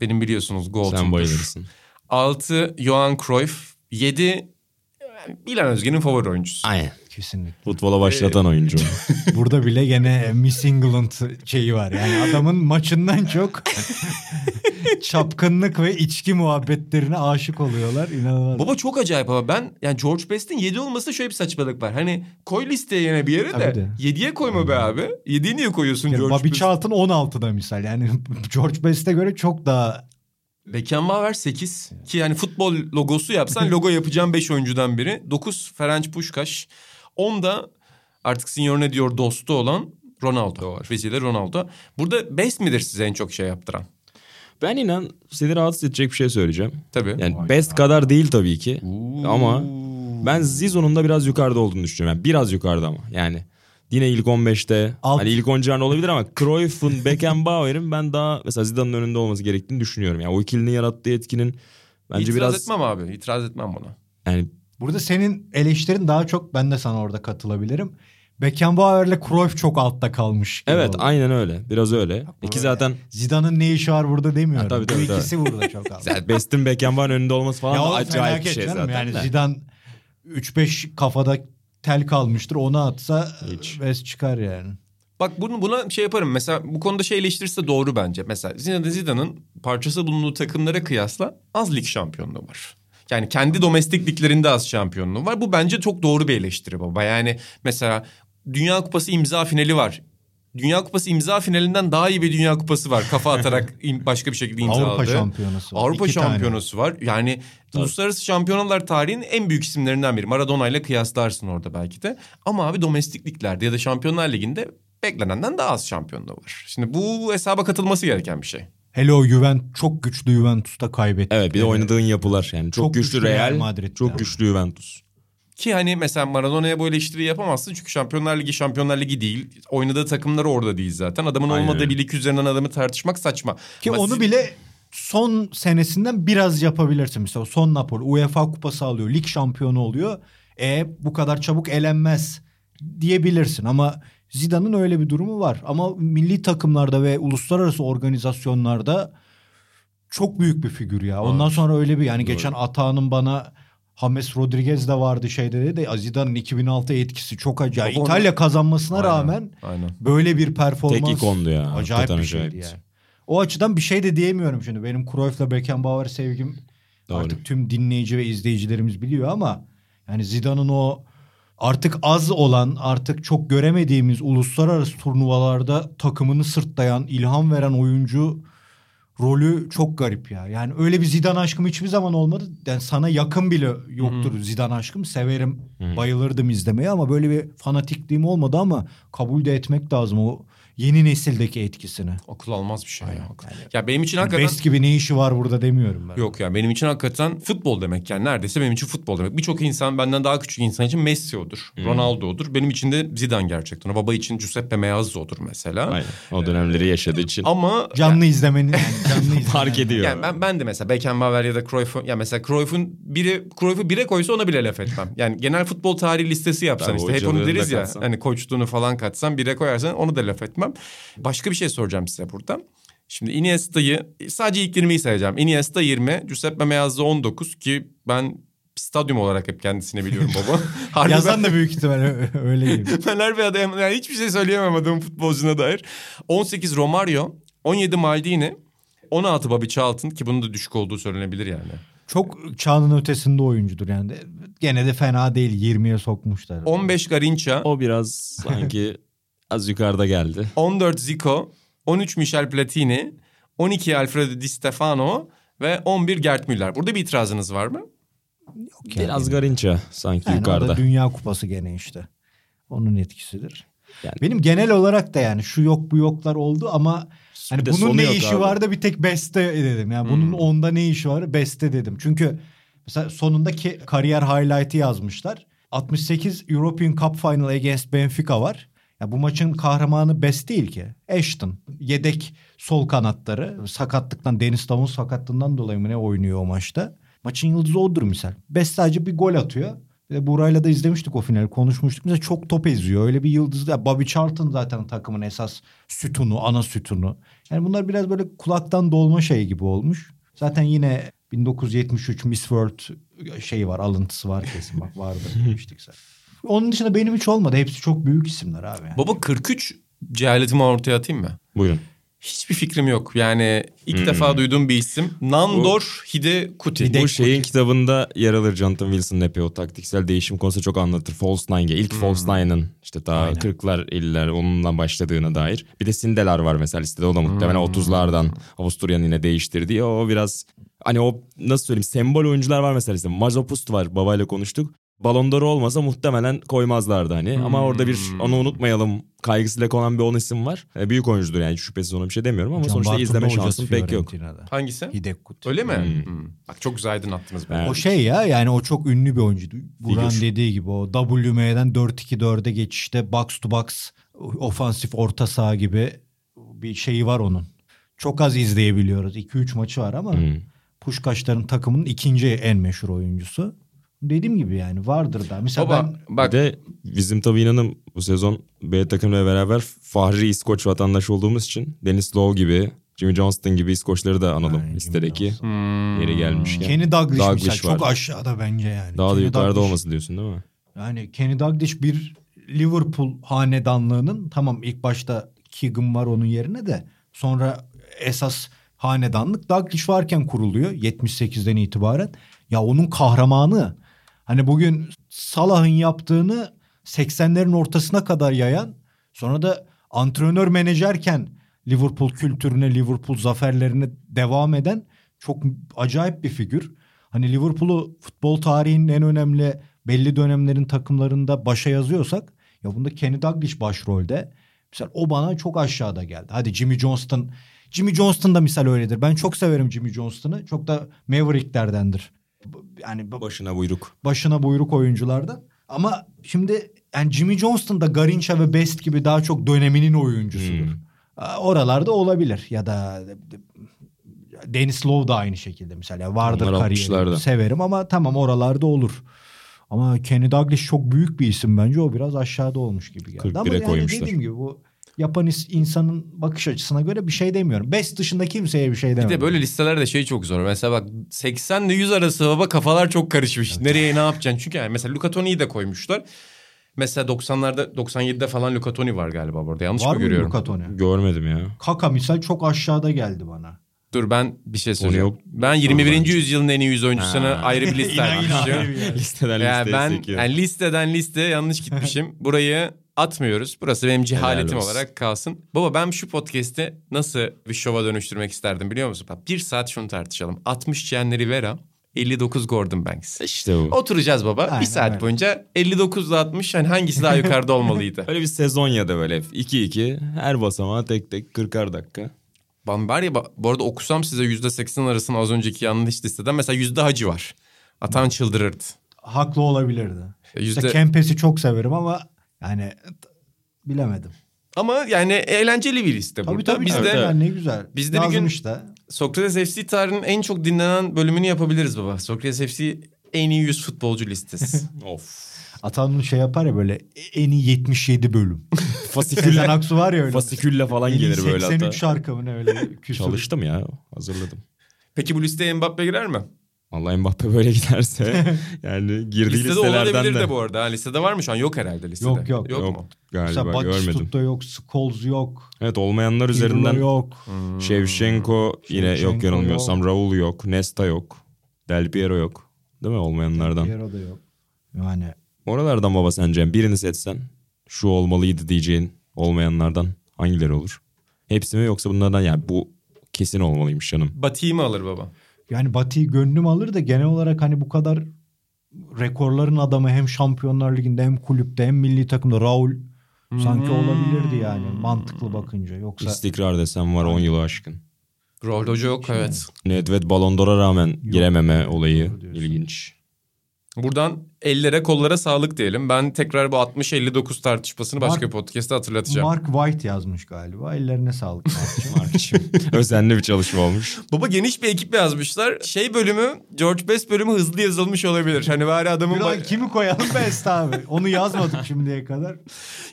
Benim biliyorsunuz Sen Gold'umdur. bayılırsın. 6 Johan Cruyff, 7 İlhan Özgen'in favori oyuncusu. Aynen. Kesinlikle. Futbola başlatan oyuncu. [laughs] Burada bile gene Miss England şeyi var. Yani adamın maçından çok [laughs] çapkınlık ve içki muhabbetlerine aşık oluyorlar. İnanılmaz. Baba çok acayip ama ben yani George Best'in 7 olmasında şöyle bir saçmalık var. Hani koy listeye yine bir yere Tabii de de. 7'ye koyma be abi. 7'yi niye koyuyorsun Yani George Bobby Best? Charlton 16'da misal. Yani [laughs] George Best'e göre çok daha Beckenbauer 8 ki yani futbol logosu yapsan logo yapacağım 5 oyuncudan biri. 9 Ferenc Puskas. 10 da artık senior ne diyor dostu olan Ronaldo. Vesile Ronaldo. Burada Best midir size en çok şey yaptıran? ben inan seni rahatsız edecek bir şey söyleyeceğim. Tabii. Yani best kadar değil tabii ki. Ama ben Zizou'nun da biraz yukarıda olduğunu düşünüyorum. Yani biraz yukarıda ama. Yani yine ilk 15'te. Alt- Hani ilk 10 civarında olabilir ama Cruyff'un, Beckenbauer'in ben daha mesela Zidane'ın önünde olması gerektiğini düşünüyorum. Yani o ikilinin yarattığı etkinin bence İtiraz biraz etmem abi. İtiraz etmem buna. yani Burada senin eleştirin daha çok ben de sana orada katılabilirim. Beckenbauer'le Cruyff çok altta kalmış. gibi evet oldu. aynen öyle. Biraz öyle. İki zaten Zidane'ın ne işi var burada demiyorum. Ha, tabii, tabii, Bu tabii. ikisi burada çok [laughs] altta. yani Best'in Beckenbauer'in önünde olması falan da o acayip bir şey canım. zaten. Yani. Zidane 3-5 kafada tel kalmıştır. Onu atsa Hiç. West çıkar yani. Bak bunu buna şey yaparım. Mesela bu konuda şey eleştirisi doğru bence. Mesela Zinedine Zidane'ın parçası bulunduğu takımlara kıyasla az lig şampiyonluğu var. Yani kendi domestik liglerinde az şampiyonluğu var. Bu bence çok doğru bir eleştiri baba. Yani mesela Dünya Kupası imza finali var. Dünya Kupası imza finalinden daha iyi bir Dünya Kupası var. Kafa atarak [laughs] başka bir şekilde imzaladı. Avrupa şampiyonası var. Avrupa İki tane. şampiyonası var. Yani uluslararası şampiyonalar tarihin en büyük isimlerinden biri. Maradona ile kıyaslarsın orada belki de. Ama abi domestik liglerde ya da Şampiyonlar Ligi'nde beklenenden daha az şampiyonluğu var. Şimdi bu hesaba katılması gereken bir şey. Hele o Juventus çok güçlü Juventus'ta kaybetti. Evet bir de oynadığın yapılar yani. Çok, Çok güçlü güçlü Real Real, Madrid çok ya. güçlü Juventus. Ki hani mesela Maradona'ya bu eleştiriyi yapamazsın çünkü Şampiyonlar Ligi Şampiyonlar Ligi değil. Oynadığı takımlar orada değil zaten. Adamın Aynen olmadığı bir lig üzerinden adamı tartışmak saçma. Ki Ama onu siz- bile son senesinden biraz yapabilirsin. Mesela son Napoli UEFA kupası alıyor. Lig şampiyonu oluyor. E bu kadar çabuk elenmez diyebilirsin ama Zidane'ın öyle bir durumu var. Ama milli takımlarda ve uluslararası organizasyonlarda çok büyük bir figür ya. Ondan sonra öyle bir yani geçen Atağan'ın bana James Rodriguez de vardı şeyde de Zidane'ın 2006 etkisi çok acayip. Onu- İtalya kazanmasına Aynen, rağmen Aynen. böyle bir performans. Tek ikondu ya. Acayip bir şeydi acayipti. yani. O açıdan bir şey de diyemiyorum şimdi. Benim Cruyff'la Beckenbauer sevgim Doğru. artık tüm dinleyici ve izleyicilerimiz biliyor ama yani Zidane'ın o artık az olan, artık çok göremediğimiz uluslararası turnuvalarda takımını sırtlayan, ilham veren oyuncu rolü çok garip ya. Yani öyle bir Zidane aşkım hiçbir zaman olmadı. Yani sana yakın bile yoktur Zidane aşkım. Severim, bayılırdım izlemeye ama böyle bir fanatikliğim olmadı ama kabul de etmek lazım o yeni nesildeki etkisini. Akıl almaz bir şey ya. Ya benim için hakikaten... Best gibi ne işi var burada demiyorum ben. Yok ya benim için hakikaten futbol demek yani neredeyse benim için futbol demek. Birçok insan benden daha küçük insan için Messi odur, Ronaldo odur. Benim için de Zidane gerçekten. O baba için Giuseppe Meazzao'dur mesela. Aynen. O dönemleri yaşadığı için. Ama Canlı izlemenin yani [laughs] canlı izlemenin. Fark ediyor. yani ben ben de mesela Beckenbauer ya da Cruyff'u ya mesela Cruyff'un biri Cruyff'u bire koysa ona bile laf etmem. Yani genel futbol tarihi listesi yapsan Tabii, işte hep onu deriz ya. katsan. Hani koçluğunu falan katsan bire koyarsan onu da laf etmem. Başka bir şey soracağım size burada. Şimdi Iniesta'yı sadece ilk 20'yi sayacağım. Iniesta 20, Giuseppe Meazza 19 ki ben stadyum olarak hep kendisini biliyorum baba. [laughs] Harbi Yazan ben- da büyük ihtimal ö- öyle gibi. [laughs] ben her bir adam yani hiçbir şey söyleyemem adamın futbolcuna dair. 18 Romario, 17 Maldini, 16 Bobby Charlton ki bunun da düşük olduğu söylenebilir yani. Çok çağının ötesinde oyuncudur yani. De- Gene de fena değil 20'ye sokmuşlar. 15 Garincha, O biraz sanki az yukarıda geldi. 14 Zico, 13 Michel Platini, 12 Alfredo Di Stefano ve 11 Gerd Müller. Burada bir itirazınız var mı? Yok yani. Biraz Garinça sanki Yani o da yukarıda. Dünya Kupası gene işte. Onun etkisidir. Yani- Benim genel olarak da yani şu yok bu yoklar oldu ama hani bunun ne işi abi. var da bir tek beste dedim. Yani bunun Hmm. onda ne işi var beste dedim. Çünkü mesela sonundaki kariyer highlight'ı yazmışlar. 68 European Cup Final against Benfica var. Ya bu maçın kahramanı Best değil ki. Ashton. Yedek sol kanatları. Sakatlıktan, Deniz Tavun sakatlığından dolayı mı ne oynuyor o maçta? Maçın yıldızı odur misal. Best sadece bir gol atıyor. Bir Buray'la da izlemiştik o finali konuşmuştuk. Mesela çok top eziyor. Öyle bir yıldız da Bobby Charlton zaten takımın esas sütunu, ana sütunu. Yani bunlar biraz böyle kulaktan dolma şey gibi olmuş. Zaten yine 1973 Miss World şeyi var, alıntısı var kesin bak vardı demiştik zaten. Onun dışında benim hiç olmadı. Hepsi çok büyük isimler abi. Yani. Baba 43 cehaletimi ortaya atayım mı? Buyurun. Hiçbir fikrim yok. Yani ilk defa duyduğum bir isim. Nandor Hidekuti. Bu şeyin kitabında yer alır Jonathan Wilson'ın epey o taktiksel değişim konusu çok anlatır. False Nine'e. İlk False Nine'ın işte daha Aynen. 40'lar 50'ler onunla başladığına dair. Bir de Sindelar var mesela listede. O da muhtemelen 30'lardan Avusturya'nın yine değiştirdiği. O biraz hani o nasıl söyleyeyim sembol oyuncular var mesela. Mazopust var babayla konuştuk. Ballon d'Or olmasa muhtemelen koymazlardı hani. Ama orada bir onu unutmayalım kaygısıyla konan bir 10 isim var. E, büyük oyuncudur yani şüphesiz ona bir şey demiyorum ama Can sonuçta Barton'un izleme şansım pek yok. Hangisi? Hidekuti. Öyle mi? Hmm. Bak çok güzel aydınlattınız beni. Evet. O şey ya yani o çok ünlü bir oyuncuydu. Buran Figür. dediği gibi o WM'den 4-2-4'e geçişte box to box ofansif orta saha gibi bir şeyi var onun. Çok az izleyebiliyoruz. 2-3 maçı var ama Hmm. Puşkaşların takımının ikinci en meşhur oyuncusu. Dediğim gibi yani vardır da. Mesela Baba ben bak Bir de bizim tabii inanın bu sezon B takımla beraber Fahri İskoç vatandaş olduğumuz için Dennis Lowe gibi, Jimmy Johnston gibi İskoçları da analım listedeki. Jimmy Hmm. Yeri gelmişken. Kenny Dalglish, Dalglish mesela var. çok aşağıda bence yani. Daha da Kenny yukarıda Dalglish- olmasın diyorsun değil mi? Yani Kenny Dalglish bir Liverpool hanedanlığının tamam ilk başta Keegan var onun yerine de sonra esas hanedanlık Dalglish varken kuruluyor 78'den itibaren. Ya onun kahramanı hani bugün Salah'ın yaptığını 80'lerin ortasına kadar yayan sonra da antrenör menajerken Liverpool kültürüne, Liverpool zaferlerine devam eden çok acayip bir figür. Hani Liverpool'u futbol tarihinin en önemli belli dönemlerin takımlarında başa yazıyorsak ya bunda Kenny Dalglish başrolde. Mesela o bana çok aşağıda geldi. Hadi Jimmy Johnston. Jimmy Johnston da misal öyledir. Ben çok severim Jimmy Johnston'ı. Çok da Maverick'lerdendir. Yani Başına buyruk. başına buyruk oyunculardan. Ama şimdi yani Jimmy Johnston da Garincha ve Best gibi daha çok döneminin oyuncusudur. Hmm. Oralarda olabilir ya da Dennis Lowe da aynı şekilde mesela vardır kariyeri. 60'larda. Severim ama tamam oralarda olur. Ama Kenny Dalglish çok büyük bir isim bence o biraz aşağıda olmuş gibi geldi. 41'e Ama yani koymuşlar. dediğim gibi bu yapan insanın bakış açısına göre bir şey demiyorum. Best dışında kimseye bir şey Bir demiyorum. de böyle listelerde şey çok zor. Mesela bak 80 ile 100 arası baba kafalar çok karışmış. Nereye ne yapacaksın? Çünkü yani mesela Luca Toni'yi de koymuşlar. Mesela 90'larda 97'de falan Luca Toni var galiba burada. Yanlış Var mı mı görüyorum? Luka Toni? Görmedim ya. Kaka misal çok aşağıda geldi bana. Dur ben bir şey söyleyeceğim. yok. Ben 21. yüzyılın en iyi yüz oyuncusuna Ha. ayrı bir liste açmışım. Listeden Yani listeye ben sekiyor. yani listeden listeye yanlış gitmişim. [laughs] Burayı atmıyoruz. Burası benim cehaletim olarak kalsın. Baba ben şu podcast'i nasıl bir şova dönüştürmek isterdim biliyor musun? Bak bir saat şunu tartışalım. 60 Gianni Rivera, 59 Gordon Banks. İşte bu. Oturacağız baba. Aynen bir saat öyle. boyunca 59 ile 60 hani hangisi daha yukarıda [laughs] olmalıydı? Öyle bir sezon ya da böyle 2-2 her basamağa tek tek 40'ar dakika. Ben var ya bu arada okusam size %80 arasında az önceki yanlış listeden mesela yüzde hacı var. Atan çıldırırdı. Haklı olabilirdi. Yüzde... İşte Kempes'i çok severim ama yani bilemedim. Ama yani eğlenceli bir liste Tabii burada. tabii. Biz tabii. de Yani ne güzel. biz de bir gün- da. Sokrates FC tarihinin en çok dinlenen bölümünü yapabiliriz baba. Sokrates FC en iyi 100 futbolcu listesi. [laughs] Of. Atanın şey yapar ya böyle en iyi 77 bölüm. [laughs] Fasikülle, Aksu var ya öyle. fasikülle falan gelir böyle 83 hatta. şarkı mı ne öyle küsur. Çalıştım ya hazırladım. Peki bu listeye Mbappe girer mi? Vallahi Mbappe böyle giderse [laughs] yani girdiği Listede listelerden olabilir de. de bu arada. Listede var mı şu an? Yok herhalde listede. Yok, yok. Yok, Yok mu? Mesela galiba görmedim. Batistut'ta yok, Scholes yok, Evet olmayanlar Pirlo üzerinden yok. Hmm. Şevşenko yine yok Shevchenko yanılmıyorsam. Raul yok. Nesta yok. Del Piero yok. Değil mi olmayanlardan? Piero da yok. Yani Oralardan baba sence birini seçsen şu olmalıydı diyeceğin olmayanlardan hangileri olur? Hepsi mi yoksa bunlardan yani bu kesin olmalıymış canım. Bati'yi mi alır baba? Yani Batı'yı gönlüm alır da genel olarak hani bu kadar rekorların adamı hem Şampiyonlar Ligi'nde hem kulüpte hem milli takımda Raul sanki Hmm. olabilirdi yani mantıklı bakınca. Yoksa İstikrar desem var 10 yılı aşkın. Rol hoca yok evet. Nedved Ballon d'Or'a rağmen girememe olayı ilginç. Buradan ellere kollara sağlık diyelim. Ben tekrar bu 60-59 tartışmasını başka Mark- bir podcast'te hatırlatacağım. Mark White yazmış galiba. Ellerine sağlık. [laughs] Mark'cığım. Özenli bir çalışma olmuş. Baba geniş bir ekip yazmışlar. Şey bölümü, George Best bölümü hızlı yazılmış olabilir. Hani bari adamın... Ulan kimi koyalım Best abi? Onu yazmadık [laughs] şimdiye kadar.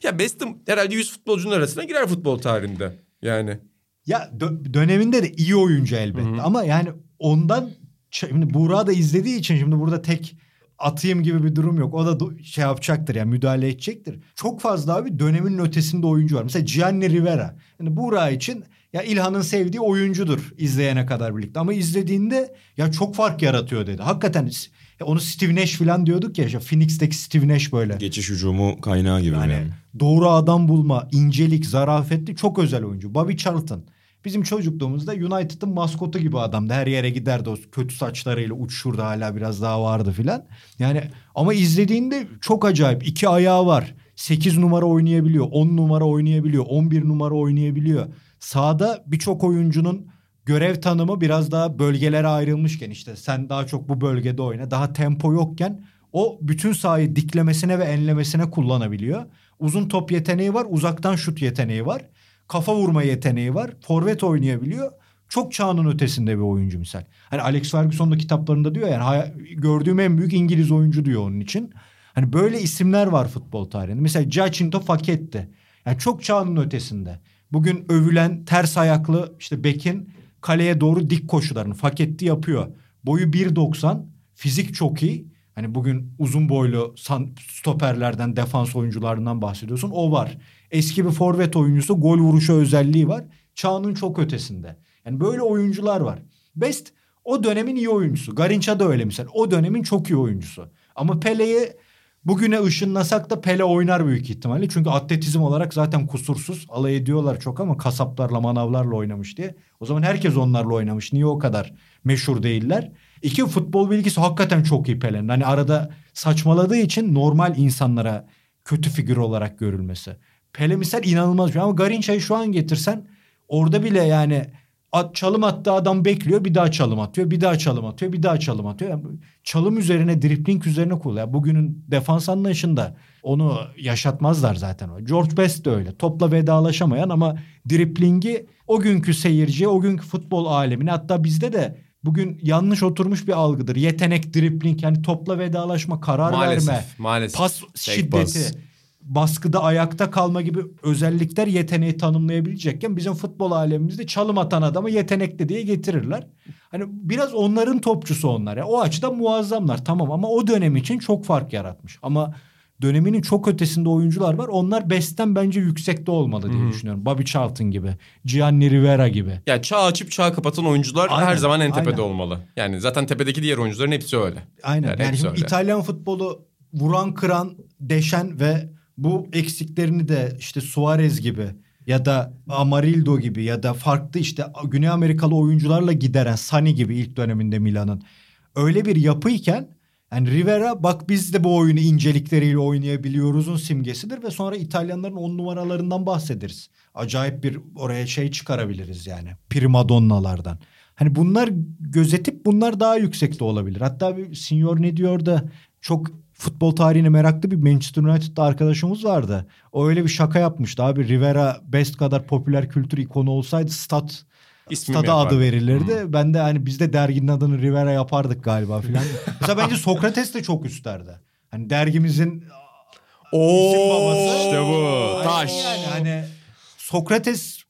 Ya Best'im herhalde 100 futbolcunun arasına girer futbol tarihinde. Yani. Ya dö- döneminde de iyi oyuncu elbette. Ama yani ondan şimdi Buğra da izlediği için şimdi burada tek atayım gibi bir durum yok. O da do- şey yapacaktır yani müdahale edecektir. Çok fazla abi dönemin ötesinde oyuncu var. Mesela Gianni Rivera. Yani Buğra için ya İlhan'ın sevdiği oyuncudur izleyene kadar birlikte. Ama izlediğinde ya çok fark yaratıyor dedi. Hakikaten ya onu Steve Nash falan diyorduk ya. işte Phoenix'teki Steve Nash böyle. Geçiş hücumu kaynağı gibi. Yani yani. doğru adam bulma, incelik, zarafetli çok özel oyuncu. Bobby Charlton. Bizim çocukluğumuzda United'ın maskotu gibi adamdı. Her yere giderdi o kötü saçlarıyla uçuşurdu hala biraz daha vardı filan. Yani ama izlediğinde çok acayip. İki ayağı var. 8 numara oynayabiliyor, 10 numara oynayabiliyor, 11 numara oynayabiliyor. Sağda birçok oyuncunun görev tanımı biraz daha bölgelere ayrılmışken işte sen daha çok bu bölgede oyna. Daha tempo yokken o bütün sahayı diklemesine ve enlemesine kullanabiliyor. Uzun top yeteneği var, uzaktan şut yeteneği var. Kafa vurma yeteneği var. Forvet oynayabiliyor. Çok çağının ötesinde bir oyuncu misal. Hani Alex Ferguson da kitaplarında diyor yani gördüğüm en büyük İngiliz oyuncu diyor onun için. Hani böyle isimler var futbol tarihinde. Mesela Giacinto Facchetti. Yani çok çağının ötesinde. Bugün övülen ters ayaklı işte Bekin kaleye doğru dik koşularını Facchetti yapıyor. Boyu 1.90, fizik çok iyi. Hani bugün uzun boylu stoperlerden, defans oyuncularından bahsediyorsun. O var. Eski bir forvet oyuncusu, gol vuruşu özelliği var. Çağının çok ötesinde. Yani böyle oyuncular var. Best o dönemin iyi oyuncusu. Garinca da öyle misal. O dönemin çok iyi oyuncusu. Ama Pele'yi bugüne ışınlasak da Pele oynar büyük ihtimalle. Çünkü atletizm olarak zaten kusursuz. Alay ediyorlar çok ama kasaplarla manavlarla oynamış diye. O zaman herkes onlarla oynamış. Niye o kadar meşhur değiller? İki futbol bilgisi hakikaten çok iyi Pele'nin. Hani arada saçmaladığı için normal insanlara kötü figür olarak görülmesi. Pele misal inanılmaz bir şey. ama Garinça'yı şu an getirsen orada bile yani at, çalım attığı adam bekliyor bir daha çalım atıyor bir daha çalım atıyor bir daha çalım atıyor. Yani çalım üzerine dripling üzerine kullanıyor. Yani bugünün defans anlayışında onu yaşatmazlar zaten. George Best de öyle. Topla vedalaşamayan ama driplingi o günkü seyirciye, o günkü futbol alemine hatta bizde de bugün yanlış oturmuş bir algıdır. Yetenek, dripling yani topla vedalaşma, karar Maalesef. verme, Maalesef. pas şiddeti, pas. Baskıda ayakta kalma gibi özellikler yeteneği tanımlayabilecekken bizim futbol alemimizde çalım atan adamı yetenekli diye getirirler. Hani biraz onların topçusu onlar. ya. o açıdan muazzamlar tamam ama o dönem için çok fark yaratmış. Ama döneminin çok ötesinde oyuncular var. Onlar Best'ten bence yüksekte olmalı diye düşünüyorum. Bobby Charlton gibi, Gianni Rivera gibi. Ya çağ açıp çağ kapatan oyuncular Aynen, her zaman en tepede aynen. olmalı. Yani zaten tepedeki diğer oyuncuların hepsi öyle. Aynen. Yani Yani, şimdi öyle. İtalyan futbolu vuran kıran, deşen ve bu eksiklerini de işte Suarez gibi ya da Amarildo gibi ya da farklı işte Güney Amerikalı oyuncularla gideren Sani gibi ilk döneminde Milan'ın öyle bir yapıyken yani Rivera bak biz de bu oyunu incelikleriyle oynayabiliyoruzun simgesidir ve sonra İtalyanların on numaralarından bahsederiz. Acayip bir oraya şey çıkarabiliriz yani primadonnalardan. Hani bunlar gözetip bunlar daha yüksekte olabilir. Hatta bir senior ne diyor da çok futbol tarihine meraklı bir Manchester United'da arkadaşımız vardı. O öyle bir şaka yapmıştı abi. Rivera best kadar popüler kültür ikonu olsaydı stat İsmim stada yapardı. adı verilirdi. Ben de hani biz de derginin adını Rivera yapardık galiba filan. [laughs] Mesela bence Sokrates de çok üstlerdi. Hani dergimizin isim babası. İşte bu. Taş. Yani hani Sokrates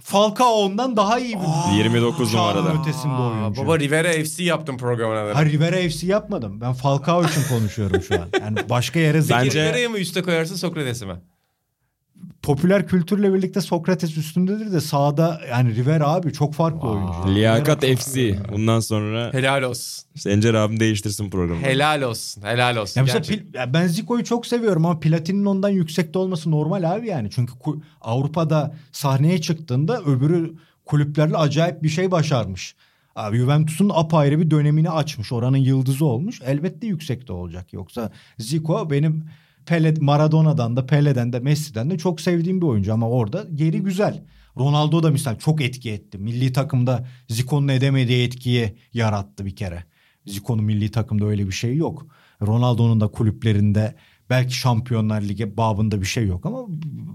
Falcao'ndan daha iyi bir 29 çağının numarada. ötesinde oyuncu. Baba Rivera FC yaptım programın adını. Ha Rivera FC yapmadım. Ben Falcao için konuşuyorum şu an. Yani başka yere. Bence- Rivera'yı mı üste koyarsın Sokrates'i mi? Popüler kültürle birlikte Sokrates üstündedir de sağda yani Rivera abi çok farklı oyuncu. Liyakat Rivera- FC. Bundan sonra Helal olsun. Sencer abim değiştirsin programı. Helal olsun. Helal olsun. Ya mesela. Pil- ya ben Zico'yu çok seviyorum ama Platini'nin ondan yüksekte olması normal abi yani. Çünkü ku- Avrupa'da sahneye çıktığında öbürü kulüplerle acayip bir şey başarmış. Abi Juventus'un apayrı bir dönemini açmış. Oranın yıldızı olmuş. Elbette yüksekte olacak. Yoksa Zico benim Pele, Maradona'dan da Pele'den de Messi'den de çok sevdiğim bir oyuncu ama orada yeri güzel. Ronaldo da misal çok etki etti. Milli takımda Zico'nun edemediği etkiyi yarattı bir kere. Zico'nun milli takımda öyle bir şey yok. Ronaldo'nun da kulüplerinde belki Şampiyonlar Ligi babında bir şey yok ama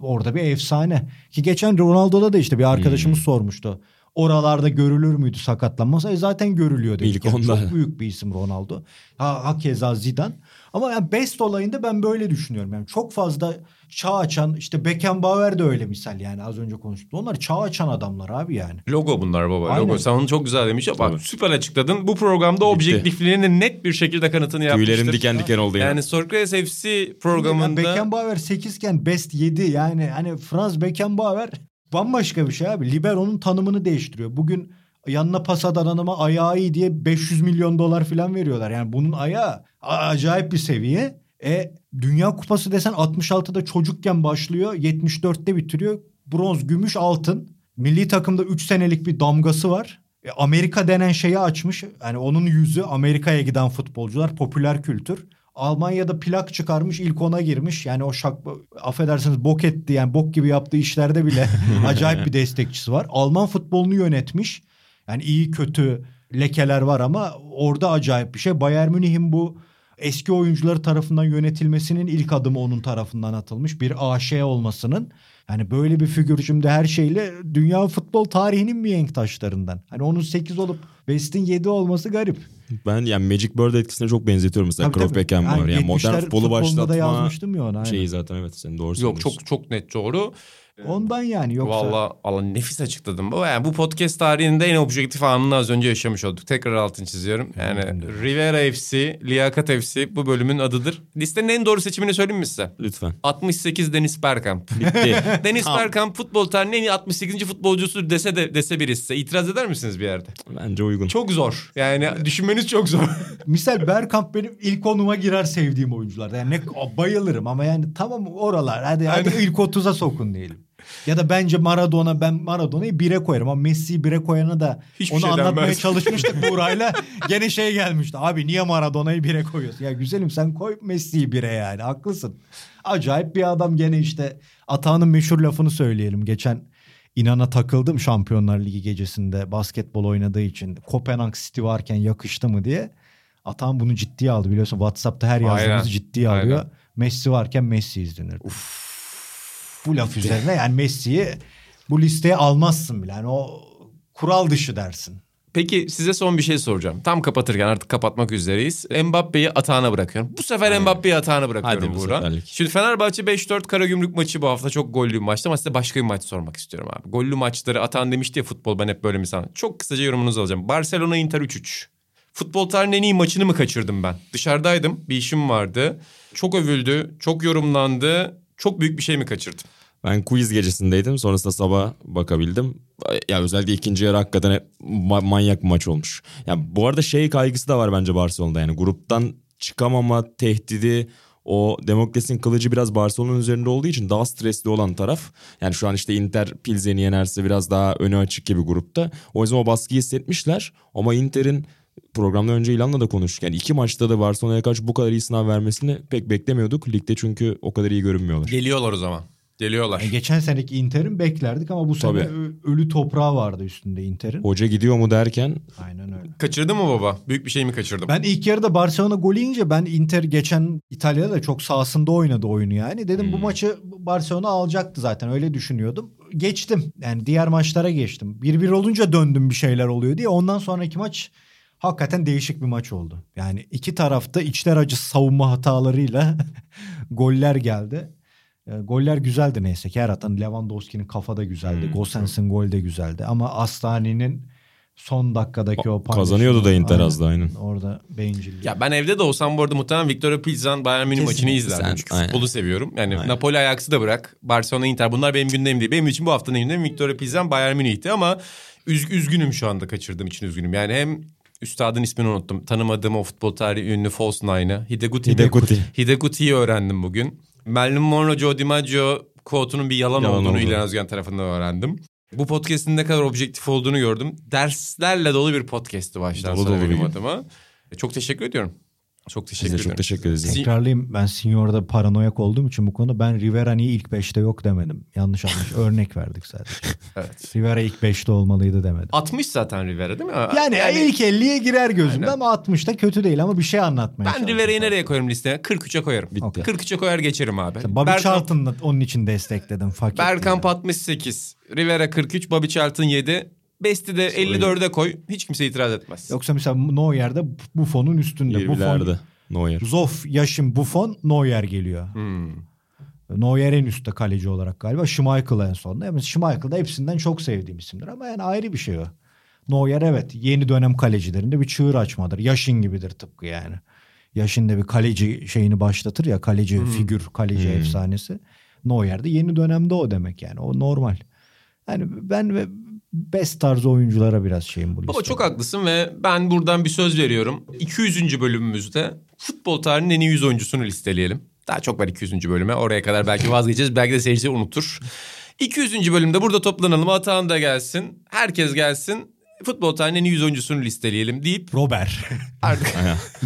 orada bir efsane. Ki geçen Ronaldo'da da işte bir arkadaşımız sormuştu. Oralarda görülür müydü sakatlanmasa? E zaten görülüyor dedik. İlk Yani onda. Çok büyük bir isim Ronaldo. Ha, hakeza Zidane. Ama yani Best olayında ben böyle düşünüyorum. Yani çok fazla çağ açan işte Beckenbauer de öyle misal yani az önce konuştuk. Onlar çağ açan adamlar abi yani. Logo bunlar baba. Aynen. Logo. Sen onu çok güzel demiş. Bak Tabii. süper açıkladın. Bu programda objektifliğinin net bir şekilde kanıtını yapmıştır. Tüylerim diken diken oldu yani. Yani Sokrates FC Yani programında Beckenbauer 8 iken Best 7 yani hani Franz Beckenbauer bambaşka bir şey abi. Libero'nun tanımını değiştiriyor. Bugün yanına pas atan adama ayağı iyi diye 500 milyon dolar falan veriyorlar. Yani bunun ayağı acayip bir seviye. E Dünya Kupası desen 66'da çocukken başlıyor. 74'te bitiriyor. Bronz, gümüş, altın. Milli takımda 3 senelik bir damgası var. E, Amerika denen şeyi açmış. Yani onun yüzü Amerika'ya giden futbolcular popüler kültür. Almanya'da plak çıkarmış ilk ona girmiş. Yani o şak affedersiniz bok etti yani bok gibi yaptığı işlerde bile [laughs] acayip bir destekçisi var. Alman futbolunu yönetmiş. Yani iyi kötü lekeler var ama orada acayip bir şey. Bayern Münih'in bu eski oyuncuları tarafından yönetilmesinin ilk adımı onun tarafından atılmış. Bir AŞ olmasının. Yani böyle bir figür şimdi her şeyle dünya futbol tarihinin mihenk taşlarından. Hani onun 8 olup Best'in 7 olması garip. Ben yani Magic Bird etkisine çok benzetiyorum mesela tabii. Beckenbauer. Yani, modern 70'ler futbolu başlatma da yazmıştım ya onu. aynen. şeyi zaten evet sen doğru Yok söylüyorsun. çok çok net doğru. Ondan yani yoksa. Valla Allah nefis açıkladım. baba. Yani bu podcast tarihinde en objektif anını az önce yaşamış olduk. Tekrar altını çiziyorum. Yani Rivera FC, Liyakat FC bu bölümün adıdır. Listenin en doğru seçimini söyleyeyim mi size? Lütfen. 68 Deniz Bergkamp. [laughs] Bitti. [laughs] Deniz Tamam. Bergkamp futbol tarihinin en iyi 68. futbolcusu dese de dese birisi size itiraz eder misiniz bir yerde? Bence uygun. Çok zor. Yani düşünmeniz çok zor. [laughs] Misal Bergkamp benim ilk onuma girer sevdiğim oyunculardan. Yani ne, bayılırım ama yani tamam oralar. Hadi, hadi ilk 30'a sokun diyelim. Ya da bence Maradona ben Maradona'yı bire koyarım ama Messi'yi bire koyana da Hiçbir onu şey anlatmaya denmez. [laughs] çalışmıştık Buğra'yla. Gene şey gelmişti. Abi niye Maradona'yı bire koyuyorsun? Ya güzelim sen koy Messi'yi bire yani. Haklısın. Acayip bir adam gene işte Atağan'ın meşhur lafını söyleyelim. Geçen inana takıldım Şampiyonlar Ligi gecesinde basketbol oynadığı için. Kopenhag City varken yakıştı mı diye. Atan bunu ciddiye aldı biliyorsun. WhatsApp'ta her yazdığımızı ciddiye alıyor. Aynen. Messi varken Messi izlenir. Bu laf üzerine yani Messi'yi bu listeye almazsın bile. Yani o kural dışı dersin. Peki size son bir şey soracağım. Tam kapatırken artık kapatmak üzereyiz. Mbappe'yi atağına bırakıyorum. Bu sefer Mbappe'yi atağına bırakıyorum Hadi bu Buğra. Şimdi Fenerbahçe 5-4 Karagümrük maçı bu hafta çok gollü bir maçtı ama size başka bir maç sormak istiyorum abi. Gollü maçları atan demişti ya futbol ben hep böyle mi sana? Çok kısaca yorumunuzu alacağım. Barcelona Inter 3-3. Futbol tarihinin en iyi maçını mı kaçırdım ben? Dışarıdaydım. Bir işim vardı. Çok övüldü. Çok yorumlandı. Çok büyük bir şey mi kaçırdım? Ben quiz gecesindeydim. Sonrasında sabah bakabildim. Ya özellikle ikinci yarı hakikaten ma- manyak bir maç olmuş. Ya bu arada şey kaygısı da var bence Barcelona'da. Yani gruptan çıkamama tehdidi o Demokrasinin kılıcı biraz Barcelona'nın üzerinde olduğu için daha stresli olan taraf. Yani şu an işte Inter Pilsen'i yenerse biraz daha önü açık gibi grupta. O yüzden o baskıyı hissetmişler. Ama Inter'in programdan önce İlan'la da konuştuk. İki maçta da Barcelona'ya karşı bu kadar iyi sınav vermesini pek beklemiyorduk. Ligde çünkü o kadar iyi görünmüyorlar. Geliyorlar o zaman. Geliyorlar. Yani geçen seneki Inter'in beklerdik ama bu sene Tabii. ölü toprağı vardı üstünde Inter'in. Hoca gidiyor mu derken Aynen öyle. Kaçırdın mı baba? Büyük bir şey mi kaçırdım? Ben ilk yarıda Barcelona golü yiyince ben Inter geçen İtalya'da da çok sahasında oynadı oyunu yani. Dedim bu Hmm. maçı Barcelona alacaktı zaten öyle düşünüyordum. Geçtim yani diğer maçlara geçtim. 1-1 olunca döndüm bir şeyler oluyor diye. Ondan sonraki maç hakikaten değişik bir maç oldu. Yani iki tarafta içler acı savunma hatalarıyla [laughs] goller geldi. E, goller güzeldi neyse ki her atan Lewandowski'nin kafada güzeldi. Hmm. Gosens'in gol de güzeldi. Ama Astani'nin son dakikadaki o Kazanıyordu da Inter az da, aynen. Orada bencillik. Ya ben evde de olsam bu arada muhtemelen Victoria Pilsen Bayern Münih maçını izlerdim. Sen- Çünkü aynen. futbolu seviyorum. Yani Aynen. Napoli Ajax'ı da bırak. Barcelona Inter bunlar benim gündemim değil. Benim için bu haftanın gündemi Victoria Pilsen Bayern Münih'ti ama üz- üzgünüm şu anda kaçırdığım için üzgünüm. Yani hem üstadın ismini unuttum. Tanımadığım o futbol tarihi ünlü false nine'ı. Hideguti. Hideguti. Hideguti'yi öğrendim bugün. Marilyn Monroe, Joe DiMaggio quote'unun bir yalan, Yalan olduğunu olduğunu. İlhan Özgen tarafından öğrendim. Bu podcast'in ne kadar objektif olduğunu gördüm. Derslerle dolu bir podcast'ti baştan Dolu dolu benim adıma. E, Çok teşekkür ediyorum. Çok teşekkür ederim. çok teşekkür ederiz. Tekrarlayayım ben Senior'da paranoyak olduğum için bu konu ben Rivera niye ilk 5'te yok demedim. Yanlış anlamış. [laughs] Örnek verdik sadece. Evet. Rivera ilk 5'te olmalıydı demedim. 60 zaten Rivera değil mi? Yani, ilk 50'ye girer gözümde Aynen. ama 60'ta kötü değil ama bir şey anlatmaya ben. Rivera'yı nereye koyarım listeye? 43'e koyarım. Bitti. 43'e koyar geçerim abi. Bobby Bergkamp- Charlton'la onun için destekledim. Fakir. Bergkamp 68, Rivera 43, Bobby Charlton 7. Besti de 54'e koy. Hiç kimse itiraz etmez. Yoksa mesela Neuer'de Buffon'un üstünde. Buffon, 20'lerde. Neuer. Zoff, Yaşın, Buffon, Neuer geliyor. Hmm. Neuer en üstte kaleci olarak galiba. Schmeichel en sonunda. Yani Schmeichel da hepsinden çok sevdiğim isimdir ama yani ayrı bir şey o. Neuer evet yeni dönem kalecilerinde bir çığır açmadır. Yaşın gibidir tıpkı yani. Yaşın da bir kaleci şeyini başlatır ya kaleci figür, kaleci efsanesi. Neuer de yeni dönemde o demek yani. O normal. Yani ben ve best tarzı oyunculara biraz şeyim bu Baba listede. çok haklısın ve ben buradan bir söz veriyorum. 200. bölümümüzde futbol tarihinin en iyi 100 oyuncusunu listeleyelim. Daha çok var 200. bölüme. Oraya kadar belki vazgeçeceğiz. belki de seyirciler unutur. 200. bölümde burada toplanalım. Atan da gelsin. Herkes gelsin. Futbol tarihinin en iyi 100 oyuncusunu listeleyelim deyip Robert. artık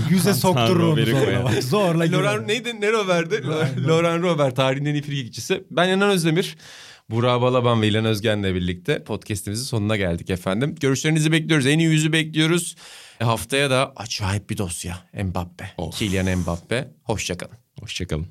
Yüze [laughs] sokturur onu zorla. Zorla. Loran neydi? Ne Robert'ti? Loran Robert tarihin en iyi frikikçisi. Ben Yanan Özdemir. Burak Balaban ve İlhan Özgen'le birlikte podcastimizin sonuna geldik efendim. Görüşlerinizi bekliyoruz. En iyi yüzü bekliyoruz. E, haftaya da acayip bir dosya. Mbappe. Of. Kylian Mbappe. Hoşçakalın. Hoşçakalın.